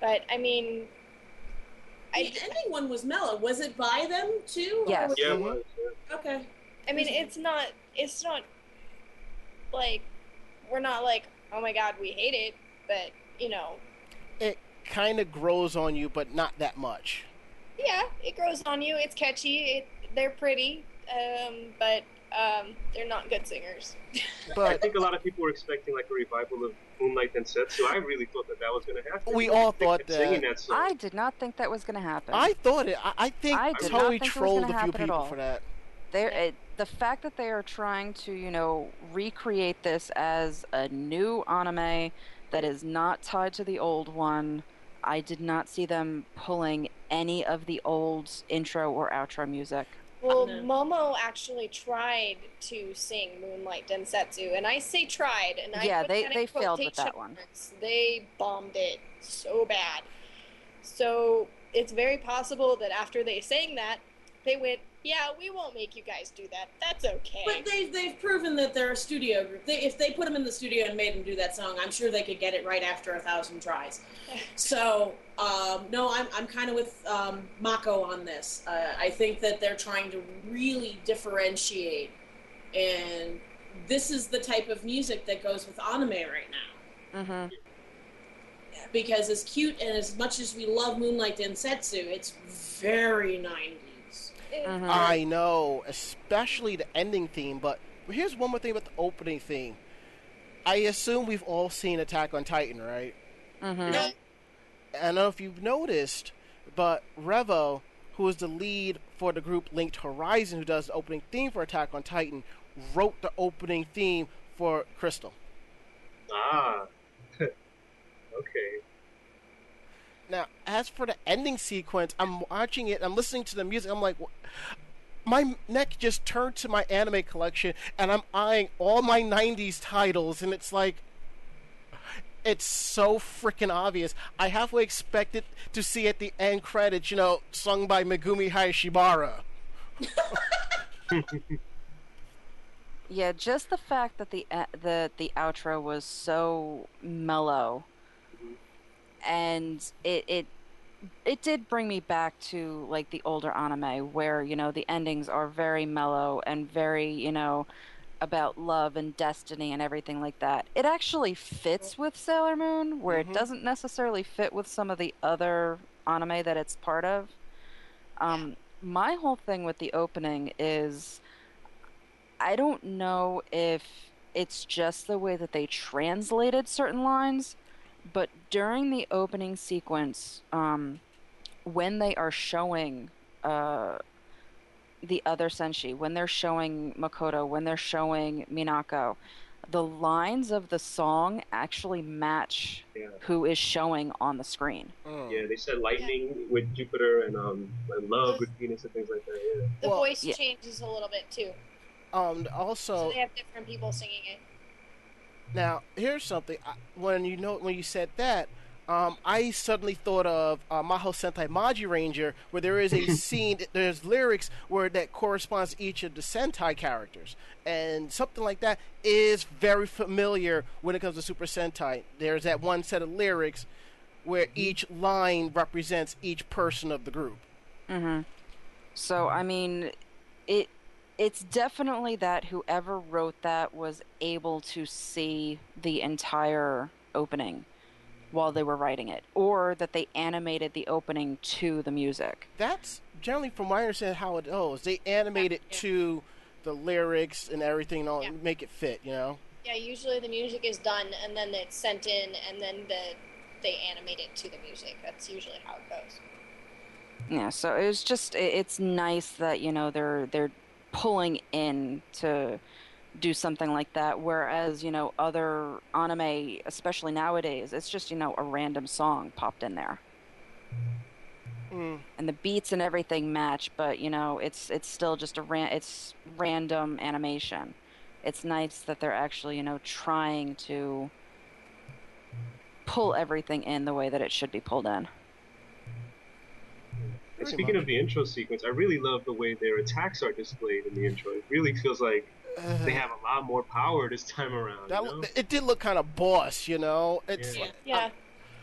But I mean, The ending one was mellow. Was it by them too? Yes. was- Yeah, it was. Yeah. Okay. I mean, it's not. It's not like we're not like, oh my god, we hate it. But you know, It kind of grows on you, but not that much. yeah, it grows on you. It's catchy. It, they're pretty, um, but um, they're not good singers. but I think a lot of people were expecting like a revival of Moonlight Densetsu, so I really thought that that was going to happen. We all thought kept singing that. that song. I did not think that was going to happen. I thought it. I, I think I did not Toei think trolled gonna a few happen at people all. for that. They're, it, the fact that they are trying to, you know, recreate this as a new anime that is not tied to the old one, I did not see them pulling any of the old intro or outro music. Well, No. Momo actually tried to sing Moonlight Densetsu, and I say tried, and I Yeah, they- that they failed with that one. They bombed it so bad. So it's very possible that after they sang that, they went, "Yeah, we won't make you guys do that. That's okay." But they've, they've proven that they're a studio group. They, if they put them in the studio and made them do that song, I'm sure they could get it right after a thousand tries. So, um, no, I'm, I'm kind of with um, Mako on this. Uh, I think that they're trying to really differentiate. And this is the type of music that goes with anime right now. Mm-hmm. Because as cute and as much as we love Moonlight Densetsu, it's very 90s. It- Mhm. I know, especially the ending theme. But here's one more thing about the opening theme. I assume we've all seen Attack on Titan, right? Mm-hmm. I don't know if you've noticed but Revo, who is the lead for the group Linked Horizon, who does the opening theme for Attack on Titan, wrote the opening theme for Crystal. Ah. okay. Now, as for the ending sequence, I'm watching it, I'm listening to the music, I'm like, my neck just turned to my anime collection, and I'm eyeing all my 90s titles, and it's like, it's so freaking obvious. I halfway expected to see at the end credits, you know, sung by Megumi Hayashibara. Yeah, just the fact that the uh, the the outro was so mellow, and it it it did bring me back to like the older anime where you know the endings are very mellow and very you know about love and destiny and everything like that. It actually fits with Sailor Moon where Mhm. it doesn't necessarily fit with some of the other anime that it's part of. Um, my whole thing with the opening is I don't know if it's just the way that they translated certain lines, but during the opening sequence, um, when they are showing uh, the other Senshi, when they're showing Makoto, when they're showing Minako, the lines of the song actually match Yeah. who is showing on the screen. Mm. Yeah, they said lightning with Jupiter and um and love with Venus and things like that. Yeah. The Well, voice yeah. changes a little bit too. Um, So also, they have different people singing it. Now, here's something. When you know when you said that, um, I suddenly thought of uh, Maho Sentai Magiranger, where there is a scene, there's lyrics where that corresponds to each of the Sentai characters, and something like that is very familiar when it comes to Super Sentai. There's that one set of lyrics where each line represents each person of the group. Mm-hmm. So I mean, it it's definitely that whoever wrote that was able to see the entire opening while they were writing it, or that they animated the opening to the music. That's generally, from what I understand, how it goes. They animate it Yeah. to the lyrics and everything, and Yeah. make it fit. You know. Yeah, usually the music is done and then it's sent in and then the they animate it to the music. That's usually how it goes. Yeah, so it was just it, it's nice that you know they're they're pulling in to do something like that whereas you know other anime especially nowadays it's just you know a random song popped in there. Mm. and the beats and everything match but you know it's it's still just a ran it's random animation. It's nice that they're actually you know trying to pull everything in the way that it should be pulled in Pretty speaking much. of the intro sequence, I really love the way their attacks are displayed in the intro. It really feels like they have a lot more power this time around. That you know? it did look kind of boss, you know. It's Yeah. like, Yeah,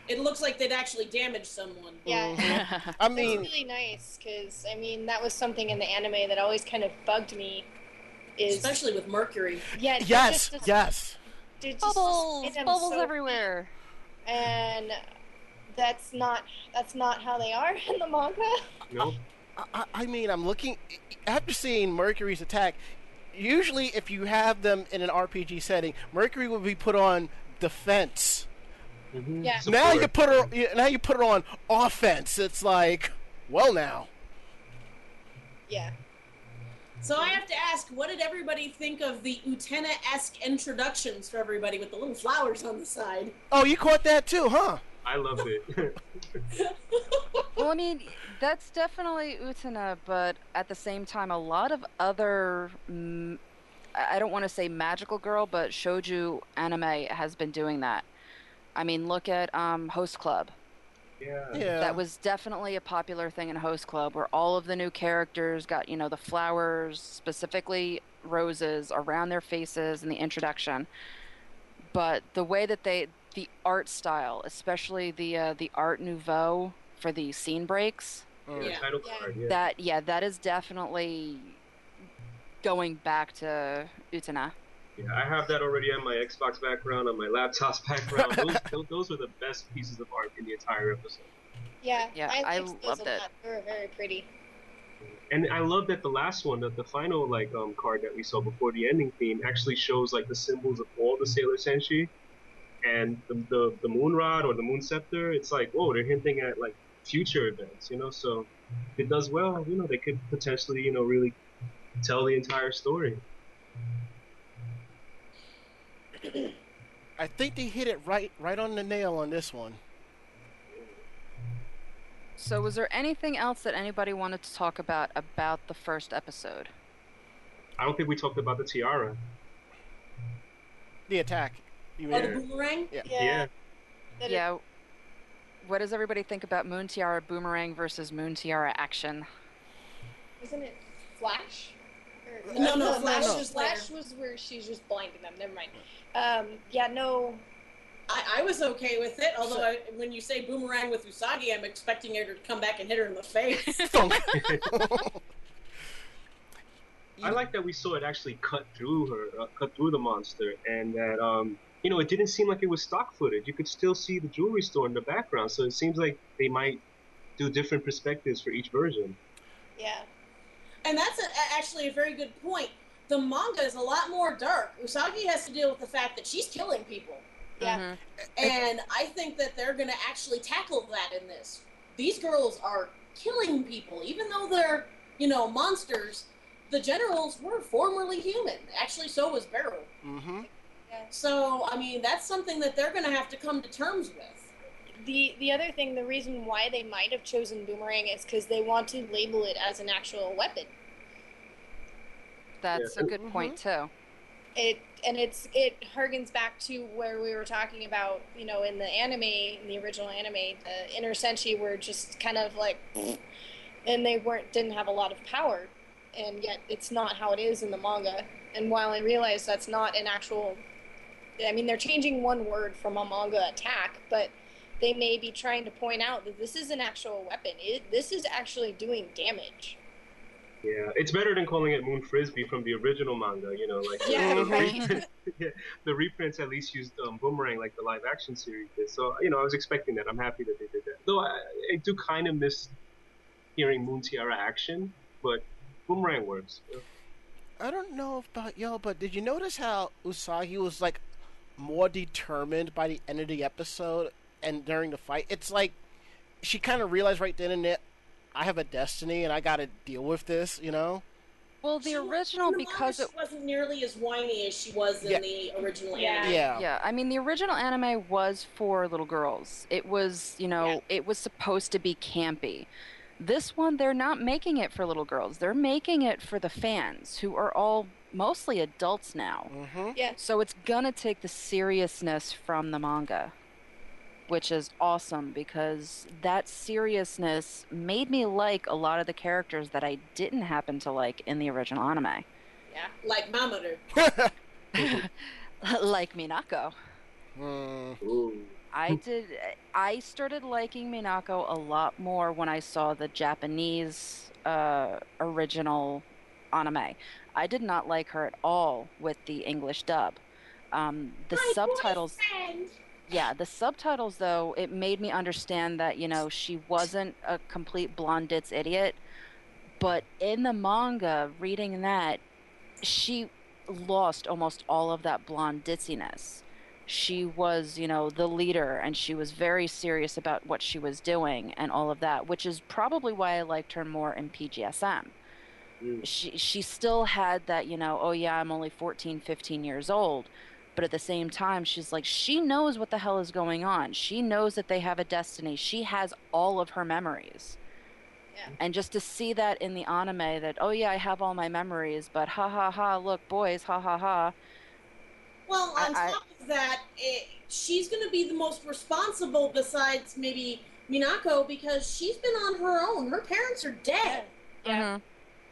It looks like they'd actually damage someone. yeah. Mhm. I That's mean, really nice because I mean that was something in the anime that always kind of bugged me. Is Especially with Mercury. yeah, yes, just- yes. just bubbles made bubbles so- everywhere and that's not that's not how they are in the manga. No. I- I, I mean, I'm looking after seeing Mercury's attack. Usually, if you have them in an RPG setting, Mercury would be put on defense. Mhm. Yeah. Now you put her. Now you put her on offense. It's like, well, now. Yeah. So I have to ask, what did everybody think of the Utena-esque introductions for everybody with the little flowers on the side? Oh, you caught that too, huh? I loved it. well i mean that's definitely Utena but at the same time a lot of other mm, i I don't want to say magical girl but shojo anime has been doing that i mean look at um, host club yeah. Yeah. that was definitely a popular thing in host club where all of the new characters got you know the flowers specifically roses around their faces in the introduction but the way that they the art style especially the uh, the art nouveau for the scene breaks. The Yeah. title Yeah. card. Yeah. that yeah that is definitely going back to Utena yeah. I have that already on my Xbox background, on my laptop's background. Those, those, those were the best pieces of art in the entire episode. Yeah. Yeah, I, I liked those loved it. They were very pretty. And I love that the last one, the, the final like um card that we saw before the ending theme, actually shows like the symbols of all the Sailor Senshi, and the the, the moon rod or the moon scepter. It's like whoa, they're hinting at like future events. You know, so if it does well, you know, they could potentially, you know, really tell the entire story. I think they hit it right right on the nail on this one. So, was there anything else that anybody wanted to talk about about the first episode? I don't think we talked about the tiara. The attack. You Oh, the boomerang? yeah. Yeah. That it- Yeah. What does everybody think about Moon Tiara Boomerang versus Moon Tiara Action? Isn't it Flash? Or- No, no, Flash no, was Flash was where she's just blinding them. Never mind. Um, yeah, no. I, I was okay with it, although I, when you say boomerang with Usagi, I'm expecting her to come back and hit her in the face. I like that we saw it actually cut through her, uh, cut through the monster, and that um, you know, it didn't seem like it was stock footage. You could still see the jewelry store in the background, so it seems like they might do different perspectives for each version. Yeah. And that's a, a- actually a very good point. The manga is a lot more dark. Usagi has to deal with the fact that she's killing people. Yeah. Mhm. And I think that they're going to actually tackle that in this. These girls are killing people, even though they're, you know, monsters. The generals were formerly human. Actually, so was Beryl. mm-hmm. So, I mean, that's something that they're going to have to come to terms with. The the other thing, the reason why they might have chosen boomerang is because they want to label it as an actual weapon. That's Yeah. a good point mm-hmm. too. It and it's it harkens back to where we were talking about, you know, in the anime, in the original anime, the inner senshi were just kind of like, and they weren't didn't have a lot of power, and yet it's not how it is in the manga. And while I realize that's not an actual, I mean, they're changing one word from a manga attack, but they may be trying to point out that this is an actual weapon. It, this is actually doing damage. Yeah, it's better than calling it Moon Frisbee from the original manga. You know, like Yeah, the, right. reprint, yeah, the reprints at least used um, Boomerang like the live action series did. So you know, I was expecting that. I'm happy that they did that. Though I, I do kind of miss hearing Moon Tiara action, but Boomerang works. I don't know about y'all, but did you notice how Usagi was like more determined by the end of the episode and during the fight? It's like she kind of realized right then and there, I have a destiny and I got to deal with this. You know? Well, the She original in the because it wasn't nearly as whiny as she was in Yeah. the original Yeah. anime. Yeah. Yeah, I mean the original anime was for little girls. It was, you know, Yeah. it was supposed to be campy. This one they're not making it for little girls. They're making it for the fans who are all mostly adults now. Mm-hmm. So it's gonna take the seriousness from the manga, which is awesome because that seriousness made me like a lot of the characters that I didn't happen to like in the original anime, Yeah, like Mamoru. like Minako. mm, I did. I started liking Minako a lot more when I saw the Japanese uh, original anime. I did not like her at all with the English dub. Um, the My subtitles, boyfriend. yeah, the subtitles though, it made me understand that you know she wasn't a complete blonde ditz idiot. But in the manga, reading that, she lost almost all of that blonde ditziness she was, you know, the leader and she was very serious about what she was doing and all of that, which is probably why I liked her more in PGSM. Mm. She she still had that, you know, oh yeah, I'm only 14, 15 years old, but at the same time she's like she knows what the hell is going on. She knows that they have a destiny. She has all of her memories. Yeah. And just to see that in the anime that oh yeah, I have all my memories, but ha ha ha, look boys, ha ha ha. Well, on I- top of that, it, she's going to be the most responsible besides maybe Minako because she's been on her own. Her parents are dead. Yeah. Mhm.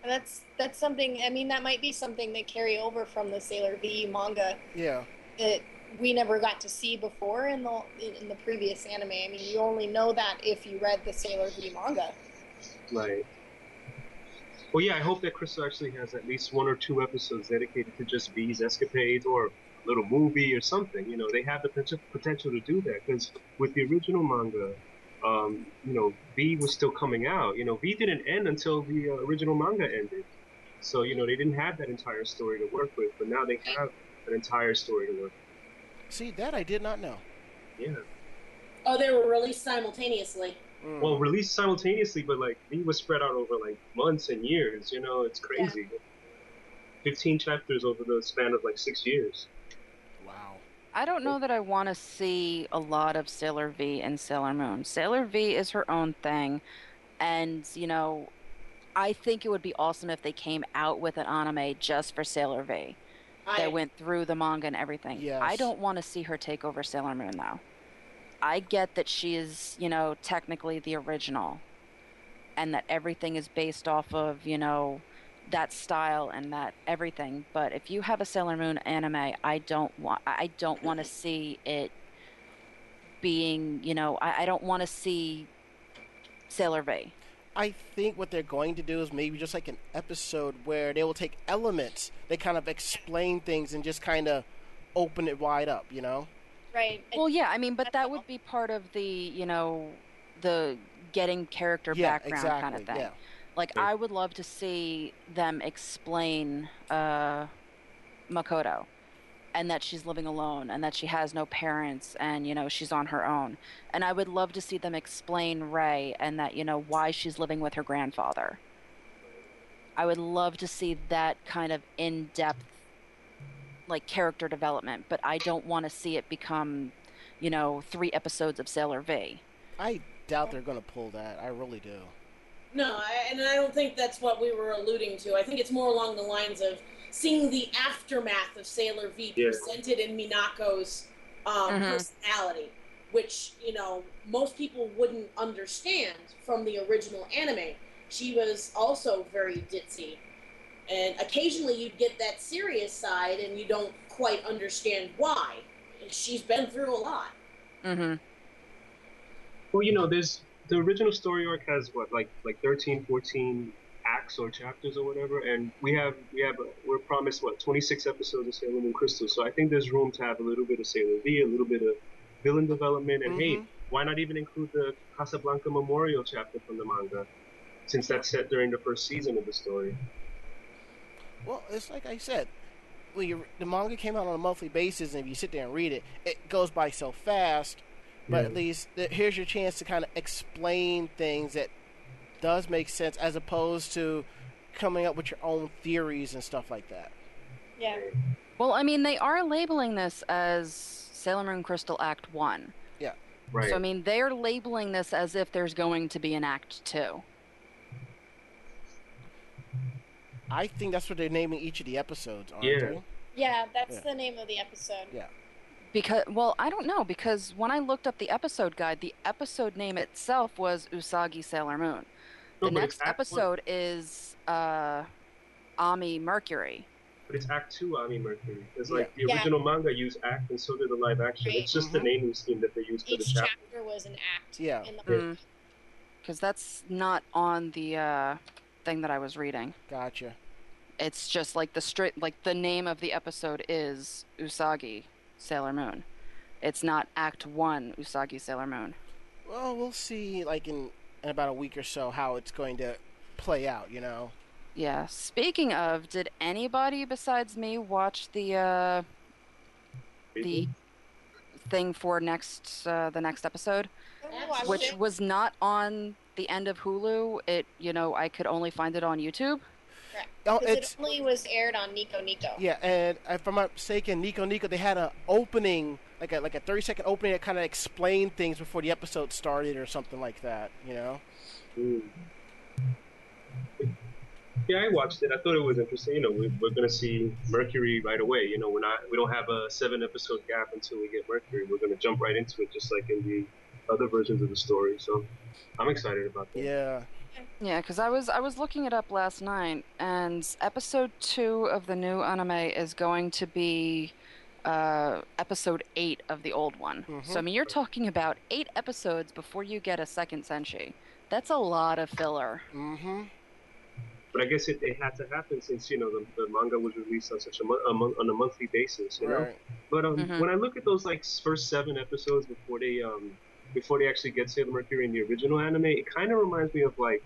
And that's that's something. I mean, that might be something they carry over from the Sailor V manga yeah. that we never got to see before in the in, in the previous anime. I mean, you only know that if you read the Sailor V manga. Right. Well, yeah, I hope that Crystal actually has at least one or two episodes dedicated to just V's escapades or a little movie or something. You know, they have the potential to do that because with the original manga, um, you know, V was still coming out. You know, V didn't end until the uh, original manga ended. So, you know, they didn't have that entire story to work with, but now they have an entire story to work with. See, that I did not know. Yeah. Oh, they were released simultaneously. Mm. well released simultaneously, but like V was spread out over like months and years. You know, it's crazy. Fifteen chapters over the span of like six years. I don't know that I want to see a lot of Sailor V and Sailor Moon. Sailor V is her own thing, and you know, I think it would be awesome if they came out with an anime just for Sailor V I, that went through the manga and everything. I don't want to see her take over Sailor Moon though. I get that she is, you know, technically the original, and that everything is based off of, you know, that style and that everything. But if you have a Sailor Moon anime, I don't want I don't want to mm-hmm. see it being, you know, I, I don't want to see Sailor V. I think what they're going to do is maybe just like an episode where they will take elements, they kind of explain things and just kind of open it wide up, you know? Right. Well, yeah, I mean, but that would be part of the, you know, the getting character yeah, background exactly. kind of thing. Yeah. Like Sure. I would love to see them explain uh, Makoto, and that she's living alone, and that she has no parents, and you know she's on her own. And I would love to see them explain Rei, and that you know why she's living with her grandfather. I would love to see that kind of in-depth, like character development. But I don't want to see it become, you know, three episodes of Sailor V. I doubt they're going to pull that. I really do. No, I, and I don't think that's what we were alluding to. I think it's more along the lines of seeing the aftermath of Sailor V Yeah. presented in Minako's um, Mhm. personality, which you know most people wouldn't understand from the original anime. She was also very ditzy, and occasionally you'd get that serious side, and you don't quite understand why. She's been through a lot. Mm-hmm. Well, you know, there's the original story arc has what like like 13, 14 acts or chapters or whatever, and we have we have we're promised what 26 episodes of Sailor Moon Crystal. So I think there's room to have a little bit of Sailor V, a little bit of villain development, and hey, Mhm. why not even include the Casablanca Memorial chapter from the manga, since that's set during the first season of the story. Well, it's like I said. When you, the manga came out on a monthly basis, and if you sit there and read it, it goes by so fast. But Yeah. at least th- here's your chance to kind of explain things that does make sense, as opposed to coming up with your own theories and stuff like that. Yeah. Well, I mean, they are labeling this as Sailor Moon Crystal Act 1. Yeah. Right. So, I mean, they're labeling this as if there's going to be an Act 2. I think that's what they're naming each of the episodes, aren't Yeah. they? Yeah, that's Yeah. the name of the episode. Yeah. Because, well, I don't know, because when I looked up the episode guide, the episode name itself was Usagi Sailor Moon. No, The but next it's Act One. episode is uh, Ami Mercury. But it's Act Two, Ami Mercury. It's like the Yeah. original manga used Act, and so did the live action. Right. It's just the Mhm. naming scheme that they used for the Each chapter. chapter was an act. Yeah. In the Mm. Because that's not on the uh, thing that I was reading. Gotcha. It's just like the straight, like the name of the episode is Usagi Sailor Moon. It's not Act One Usagi Sailor Moon. Well, we'll see, like in, in about a week or so, how it's going to play out. You know. Yeah. Speaking of, did anybody besides me watch the uh, the thing for next uh, the next episode, Oh, which watched was not on the end of Hulu? It you know I could only find it on YouTube. Oh, Because it's it only was aired on Nico Nico. yeah, and if I'm not mistaken, Nico Nico, they had an opening, like a like a 30 second opening that kind of explained things before the episode started or something like that. You know. Mm. Yeah, I watched it. I thought it was interesting. You know, we, we're gonna see Mercury right away. You know, we're not. We don't have a seven episode gap until we get Mercury. We're gonna jump right into it, just like in the other versions of the story. So, I'm excited about that. Yeah. Yeah, because I was I was looking it up last night, and episode two of the new anime is going to be uh, episode eight of the old one. So I mean, you're talking about eight episodes before you get a second senshi. That's a lot of filler. Mm-hmm. But I guess it, it had to happen since you know the, the manga was released on such a, mo- a mon- on a monthly basis. You know. Right. But um, Mhm. when I look at those like first seven episodes before they um before they actually get Sailor Mercury in the original anime, it kind of reminds me of like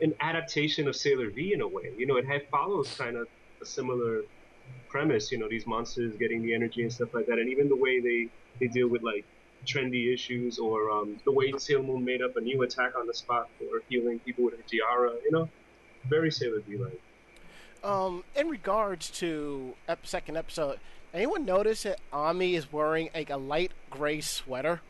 an adaptation of Sailor V in a way. You know, it had follows kind of a similar premise. You know, these monsters getting the energy and stuff like that, and even the way they they deal with like trendy issues, or um, the way Sailor Moon made up a new attack on the spot for healing people with her tiara. You know, very Sailor V like. Um, in regards to ep- second episode, anyone notice that Ami is wearing like a light gray sweater?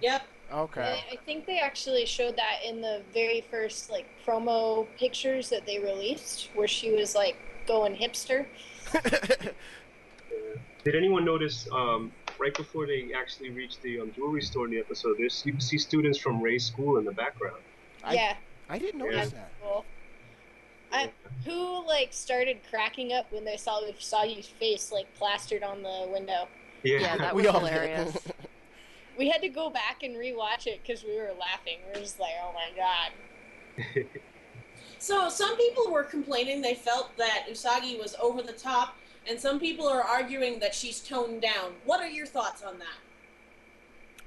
Yep. Okay. I I think they actually showed that in the very first like promo pictures that they released, where she was like going hipster. Did anyone notice um, right before they actually reached the um, jewelry store in the episode? There's you can see students from Rei's school in the background. I- yeah, I didn't notice that's that. cool. I, who like started cracking up when they saw Usagi's face like plastered on the window? Yeah, Yeah, that we was all hilarious. We had to go back and rewatch it because we were laughing. We were just like, "Oh my god!" So some people were complaining they felt that Usagi was over the top, and some people are arguing that she's toned down. What are your thoughts on that?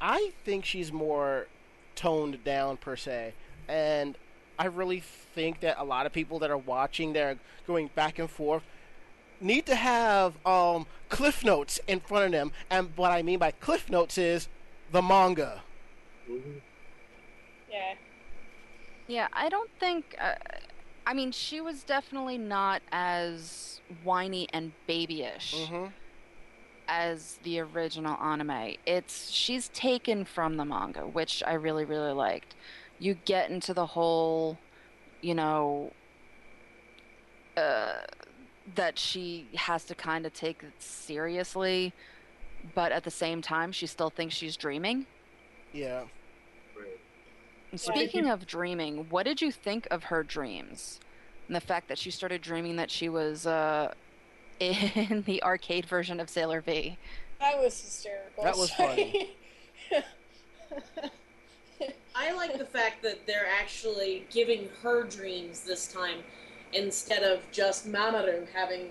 I think she's more toned down per se, and I really think that a lot of people that are watching, they're going back and forth, need to have um, cliff notes in front of them. And what I mean by cliff notes is the manga. Mhm. Yeah, Yeah, I don't think. Uh, I mean, she was definitely not as whiny and babyish Mm-hmm. as the original anime. It's she's taken from the manga, which I really really liked. You get into the whole, you know, uh, that she has to kind of take it seriously, but at the same time, she still thinks she's dreaming. Yeah. Right. Speaking of dreaming, what did you think of her dreams? And the fact that she started dreaming that she was uh, in the arcade version of Sailor V. that was hysterical. That was Sorry. I like the fact that they're actually giving her dreams this time instead of just Mamoru having.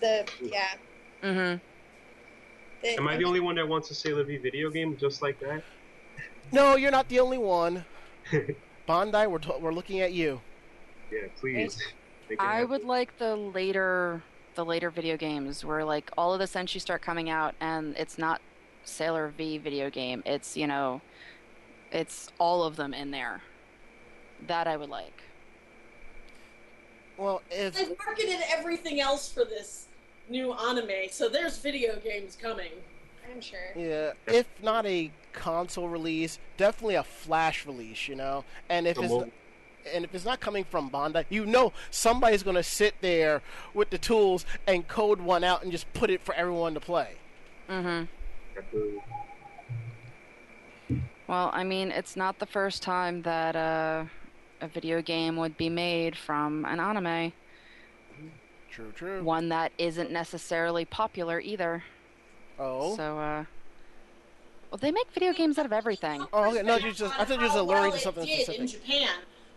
the yeah. Mm-hmm. The, Am I the only one that wants a Sailor V video game just like that? No, you're not the only one. Bandai, we're, t- we're looking at you. Yeah, please. I happen. would like the later, the later video games where like all of the senshi start coming out, and it's not Sailor V video game. It's you know, it's all of them in there. That I would like. Well, if They've marketed everything else for this new anime, so there's video games coming. I'm sure. yeah, if not a console release, definitely a flash release, you know. And if A it's mobile- and if it's not coming from Bandai, you know somebody's going to sit there with the tools and code one out and just put it for everyone to play. Mm-hmm. Well, I mean, it's not the first time that uh, a video game would be made from an anime. True, true. One that isn't necessarily popular either. Oh, So, uh, well, they make video games out of everything. Oh, okay, no, you just- I thought you were just How alluding well to it something did in. Japan,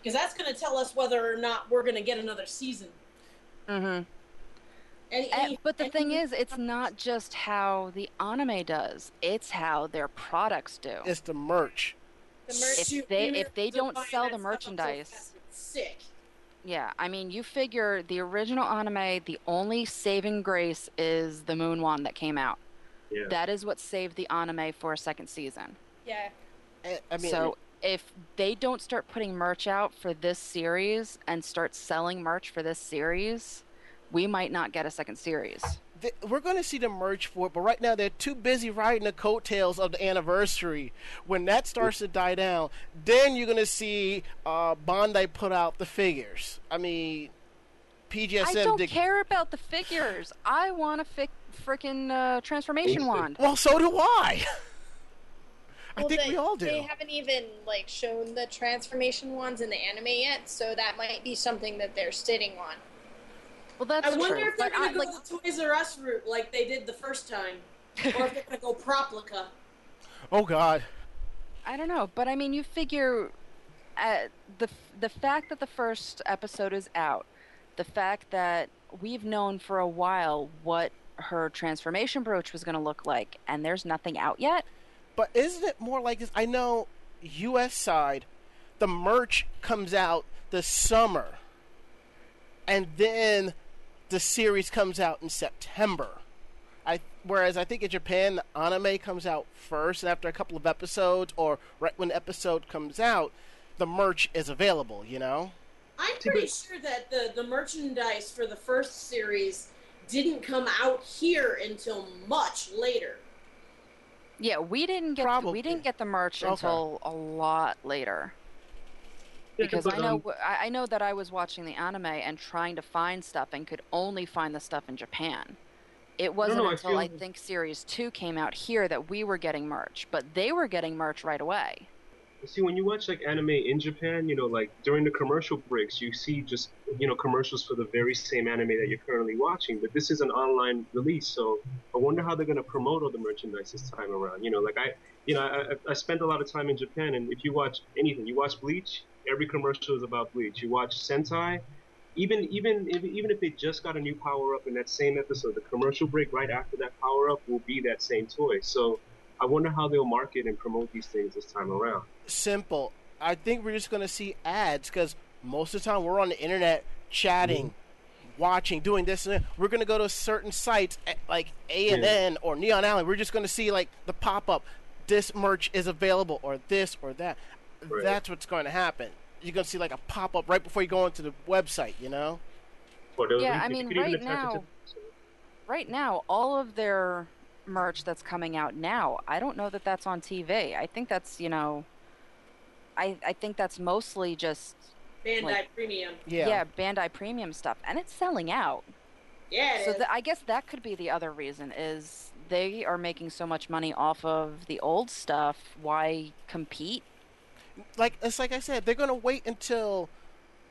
because that's going to tell us whether or not we're going to get another season. Mm-hmm. Any, Eh, any, but the any- thing is, it's not just how the anime does; it's how their products do. it's the merch. The merch. If they- if they don't sell the stuff up so merchandise- sick. Yeah, I mean, you figure the original anime, the only saving grace is the Moon Wand that came out. Yeah. That is what saved the anime for a second season. Yeah. Eh, I mean, so if they don't start putting merch out for this series and start selling merch for this series, we might not get a second series. Th- we're going to see the merch for it, but right now they're too busy riding the coattails of the anniversary. When that starts to die down, then you're going to see uh, Bandai put out the figures. I mean, PGSM I don't did. care about the figures. I want a fi- freaking uh, transformation wand. Well, so do I. I Well, think they, we all do. They haven't even like shown the transformation wands in the anime yet, so that might be something that they're sitting on. Well, that's I wonder true. if they're going to go like, the Toys R Us route like they did the first time, or if they're going to go Proplica. Oh God. I don't know, but I mean, you figure uh, the the fact that the first episode is out, the fact that we've known for a while what her transformation brooch was going to look like, and there's nothing out yet. But isn't it more like this? I know U.S. side, the merch comes out the summer, and then the series comes out in September. I whereas I think in Japan the anime comes out first, and after a couple of episodes, or right when the episode comes out, the merch is available. You know. I'm pretty sure that the, the merchandise for the first series didn't come out here until much later. Yeah, we didn't get Probably. we didn't get the merch Okay. until a lot later. Because I know I I know that I was watching the anime and trying to find stuff and could only find the stuff in Japan. It wasn't no, I until I feel- think series two came out here that we were getting merch, but they were getting merch right away. See, when you watch like anime in Japan, you know, like during the commercial breaks, you see just you know commercials for the very same anime that you're currently watching. But this is an online release, so I wonder how they're gonna promote all the merchandise this time around. You know, like I, you know, I, I- I spent a lot of time in Japan, and if you watch anything, you watch Bleach, every commercial is about Bleach. You watch Sentai, even even if, even if they just got a new power up in that same episode, the commercial break right after that power up will be that same toy. So I wonder how they'll market and promote these things this time around. Simple. I think we're just gonna see ads because most of the time we're on the internet chatting, watching, doing this and that. We're gonna go to certain sites eh, like A and N or Neon Alley. We're just gonna see like the pop up. This merch is available, or this or that. Right. That's what's going to happen. You're gonna see like a pop up right before you go into the website. You know. Yeah, I mean, right now- Right now, all of their merch that's coming out now, I don't know that that's on TV. I think that's, you know, I I think that's mostly just Bandai Like- Premium. Yeah. yeah, Bandai premium stuff and it's selling out. Yeah, it So is. th- I guess that could be the other reason is they are making so much money off of the old stuff. Why compete? Like it's like I said, they're gonna wait until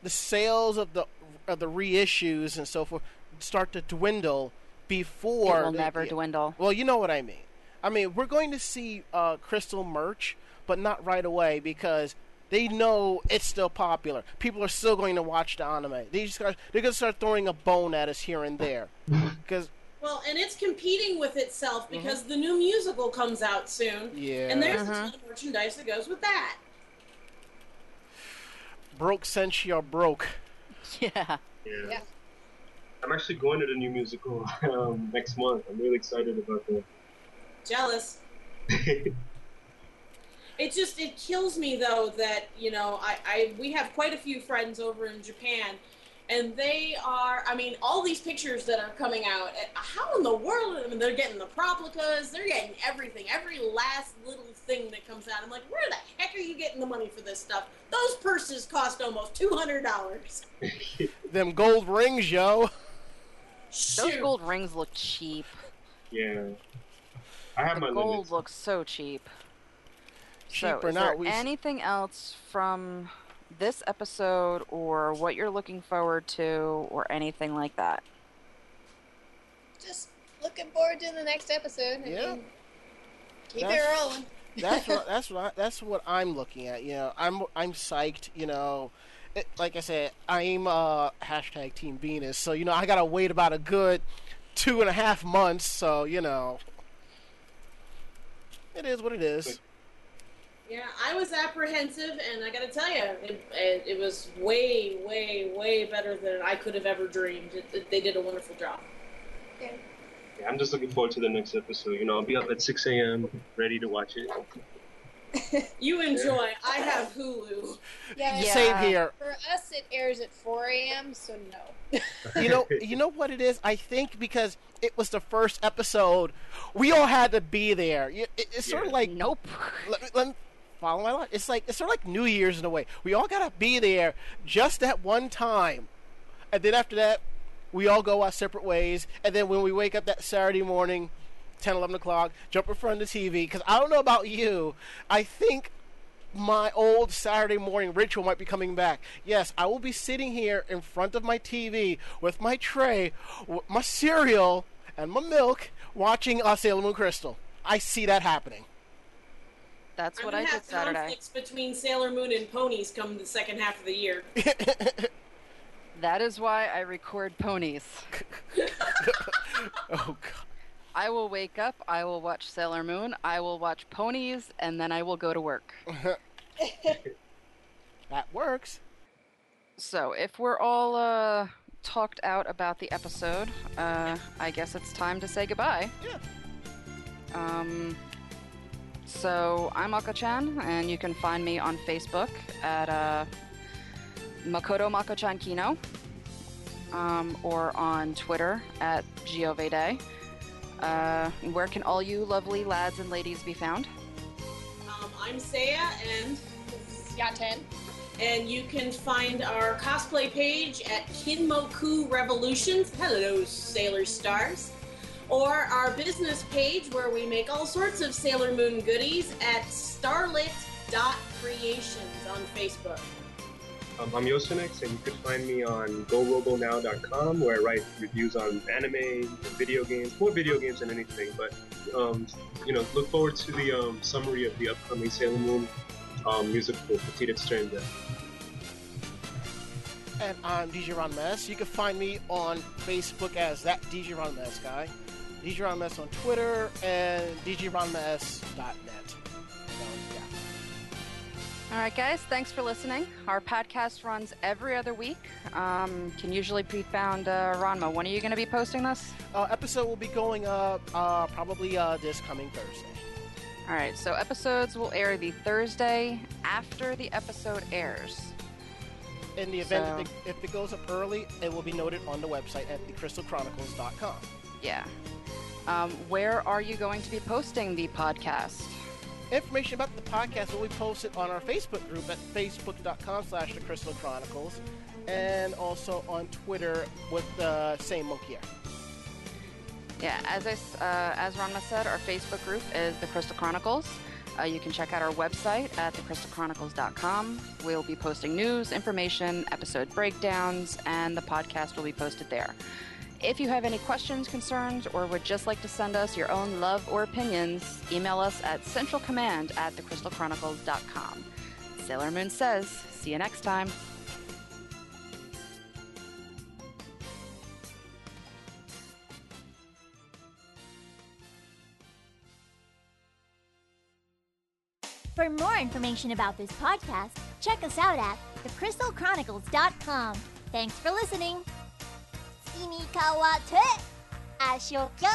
the sales of the of the reissues and so forth start to dwindle before it will never yeah. dwindle. Well, you know what I mean. I mean, we're going to see uh, Crystal merch, but not right away because they know it's still popular. People are still going to watch the anime. They just got, they're going to start throwing a bone at us here and there because well, and it's competing with itself because the new musical comes out soon. yeah, And there's a ton of merchandise that goes with that. Broke since you're broke. Yeah. Yeah. Yeah. I'm actually going to the new musical um, next month. I'm really excited about that. Jealous. It just it kills me though that you know I, I we have quite a few friends over in Japan, and they are I mean all these pictures that are coming out. eh, How in the world? I mean, they're getting the proplicas, they're getting everything, every last little thing that comes out. I'm like, where the heck are you getting the money for this stuff? Those purses cost almost two hundred dollars. Them gold rings, yo. Those gold rings look cheap. yeah. I have The my gold limits. looks so cheap. Cheap so, or is not, there we- anything else from this episode or what you're looking forward to or anything like that? Just looking forward to the next episode. I Yeah. mean, keep That's- it rolling. that's what that's what I, that's what I'm looking at. You know, I'm I'm psyched. You know, it, like I said, I'm uh, hashtag Team Venus. So you know, I gotta wait about a good two and a half months. So you know, it is what it is. Yeah, I was apprehensive, and I gotta tell you, it, it, it was way, way, way better than I could have ever dreamed. It, it- they did a wonderful job. Yeah, I'm just looking forward to the next episode. You know, I'll be up at 6 a.m. ready to watch it. You enjoy. I have Hulu. Yeah, Yeah. Same here. For us, it airs at 4 a.m., so no. You know, you know what it is. I think because it was the first episode, we all had to be there. You- It, it's sort of like Nope. let me, let me follow my line. It's like it's sort of like New Year's in a way. We all gotta be there just at one time, and then after that, we all go our separate ways. And then when we wake up that Saturday morning, 10, 11 o'clock, jump in front of the TV. Because I don't know about you, I think my old Saturday morning ritual might be coming back. Yes, I will be sitting here in front of my TV with my tray, with my cereal, and my milk, watching uh, Sailor Moon Crystal. I see that happening. That's I'm what gonna I did have Saturday. conflicts between Sailor Moon and ponies come the second half of the year. That is why I record ponies. oh God. I will wake up, I will watch Sailor Moon, I will watch ponies, and then I will go to work. That works. So, if we're all uh, talked out about the episode, uh, I guess it's time to say goodbye. Yeah. Um, so I'm Mako-chan, and you can find me on Facebook at uh, Makoto Mako-chan Kino, um, or on Twitter at Giovede. Uh, where can all you lovely lads and ladies be found? Um, I'm Saya, and Yaten. and you can find our cosplay page at Kinmoku Revolutions. Hello, Sailor Stars. Or our business page where we make all sorts of Sailor Moon goodies at starlit.creations on Facebook. Um, I'm Yosinix, and you can find me on GoRoboNow.com, where I write reviews on anime, video games, more video games than anything. But um, you know, look forward to the um, summary of the upcoming Sailor Moon um, musical Petite Étrangère. And I'm DJ Ron Mess. You can find me on Facebook as that DJ Ron Mess guy. DJ Ron on Twitter and. So, yeah. All right, guys, thanks for listening. Our podcast runs every other week. Um, can usually be found, uh, Ranma. When are you going to be posting this? Uh, episode will be going up uh, probably uh, this coming Thursday. All right, so episodes will air the Thursday after the episode airs. In the event So- that it, if it goes up early, it will be noted on the website at thecrystalchronicles.com. Yeah. Um, where are you going to be posting the podcast? Information about the podcast will be posted on our Facebook group at facebook.com slash the Crystal Chronicles and also on Twitter with the same monkey. Yeah, as I, uh, as Ranma said, our Facebook group is the Crystal Chronicles. Uh, you can check out our website at thecrystalchronicles.com. We'll be posting news, information, episode breakdowns, and the podcast will be posted there. If you have any questions, concerns, or would just like to send us your own love or opinions, email us at centralcommand at thecrystalchronicles.com. Sailor Moon says, see you next time. For more information about this podcast, check us out at thecrystalchronicles.com. Thanks for listening. 耳変わって、あしょきゃ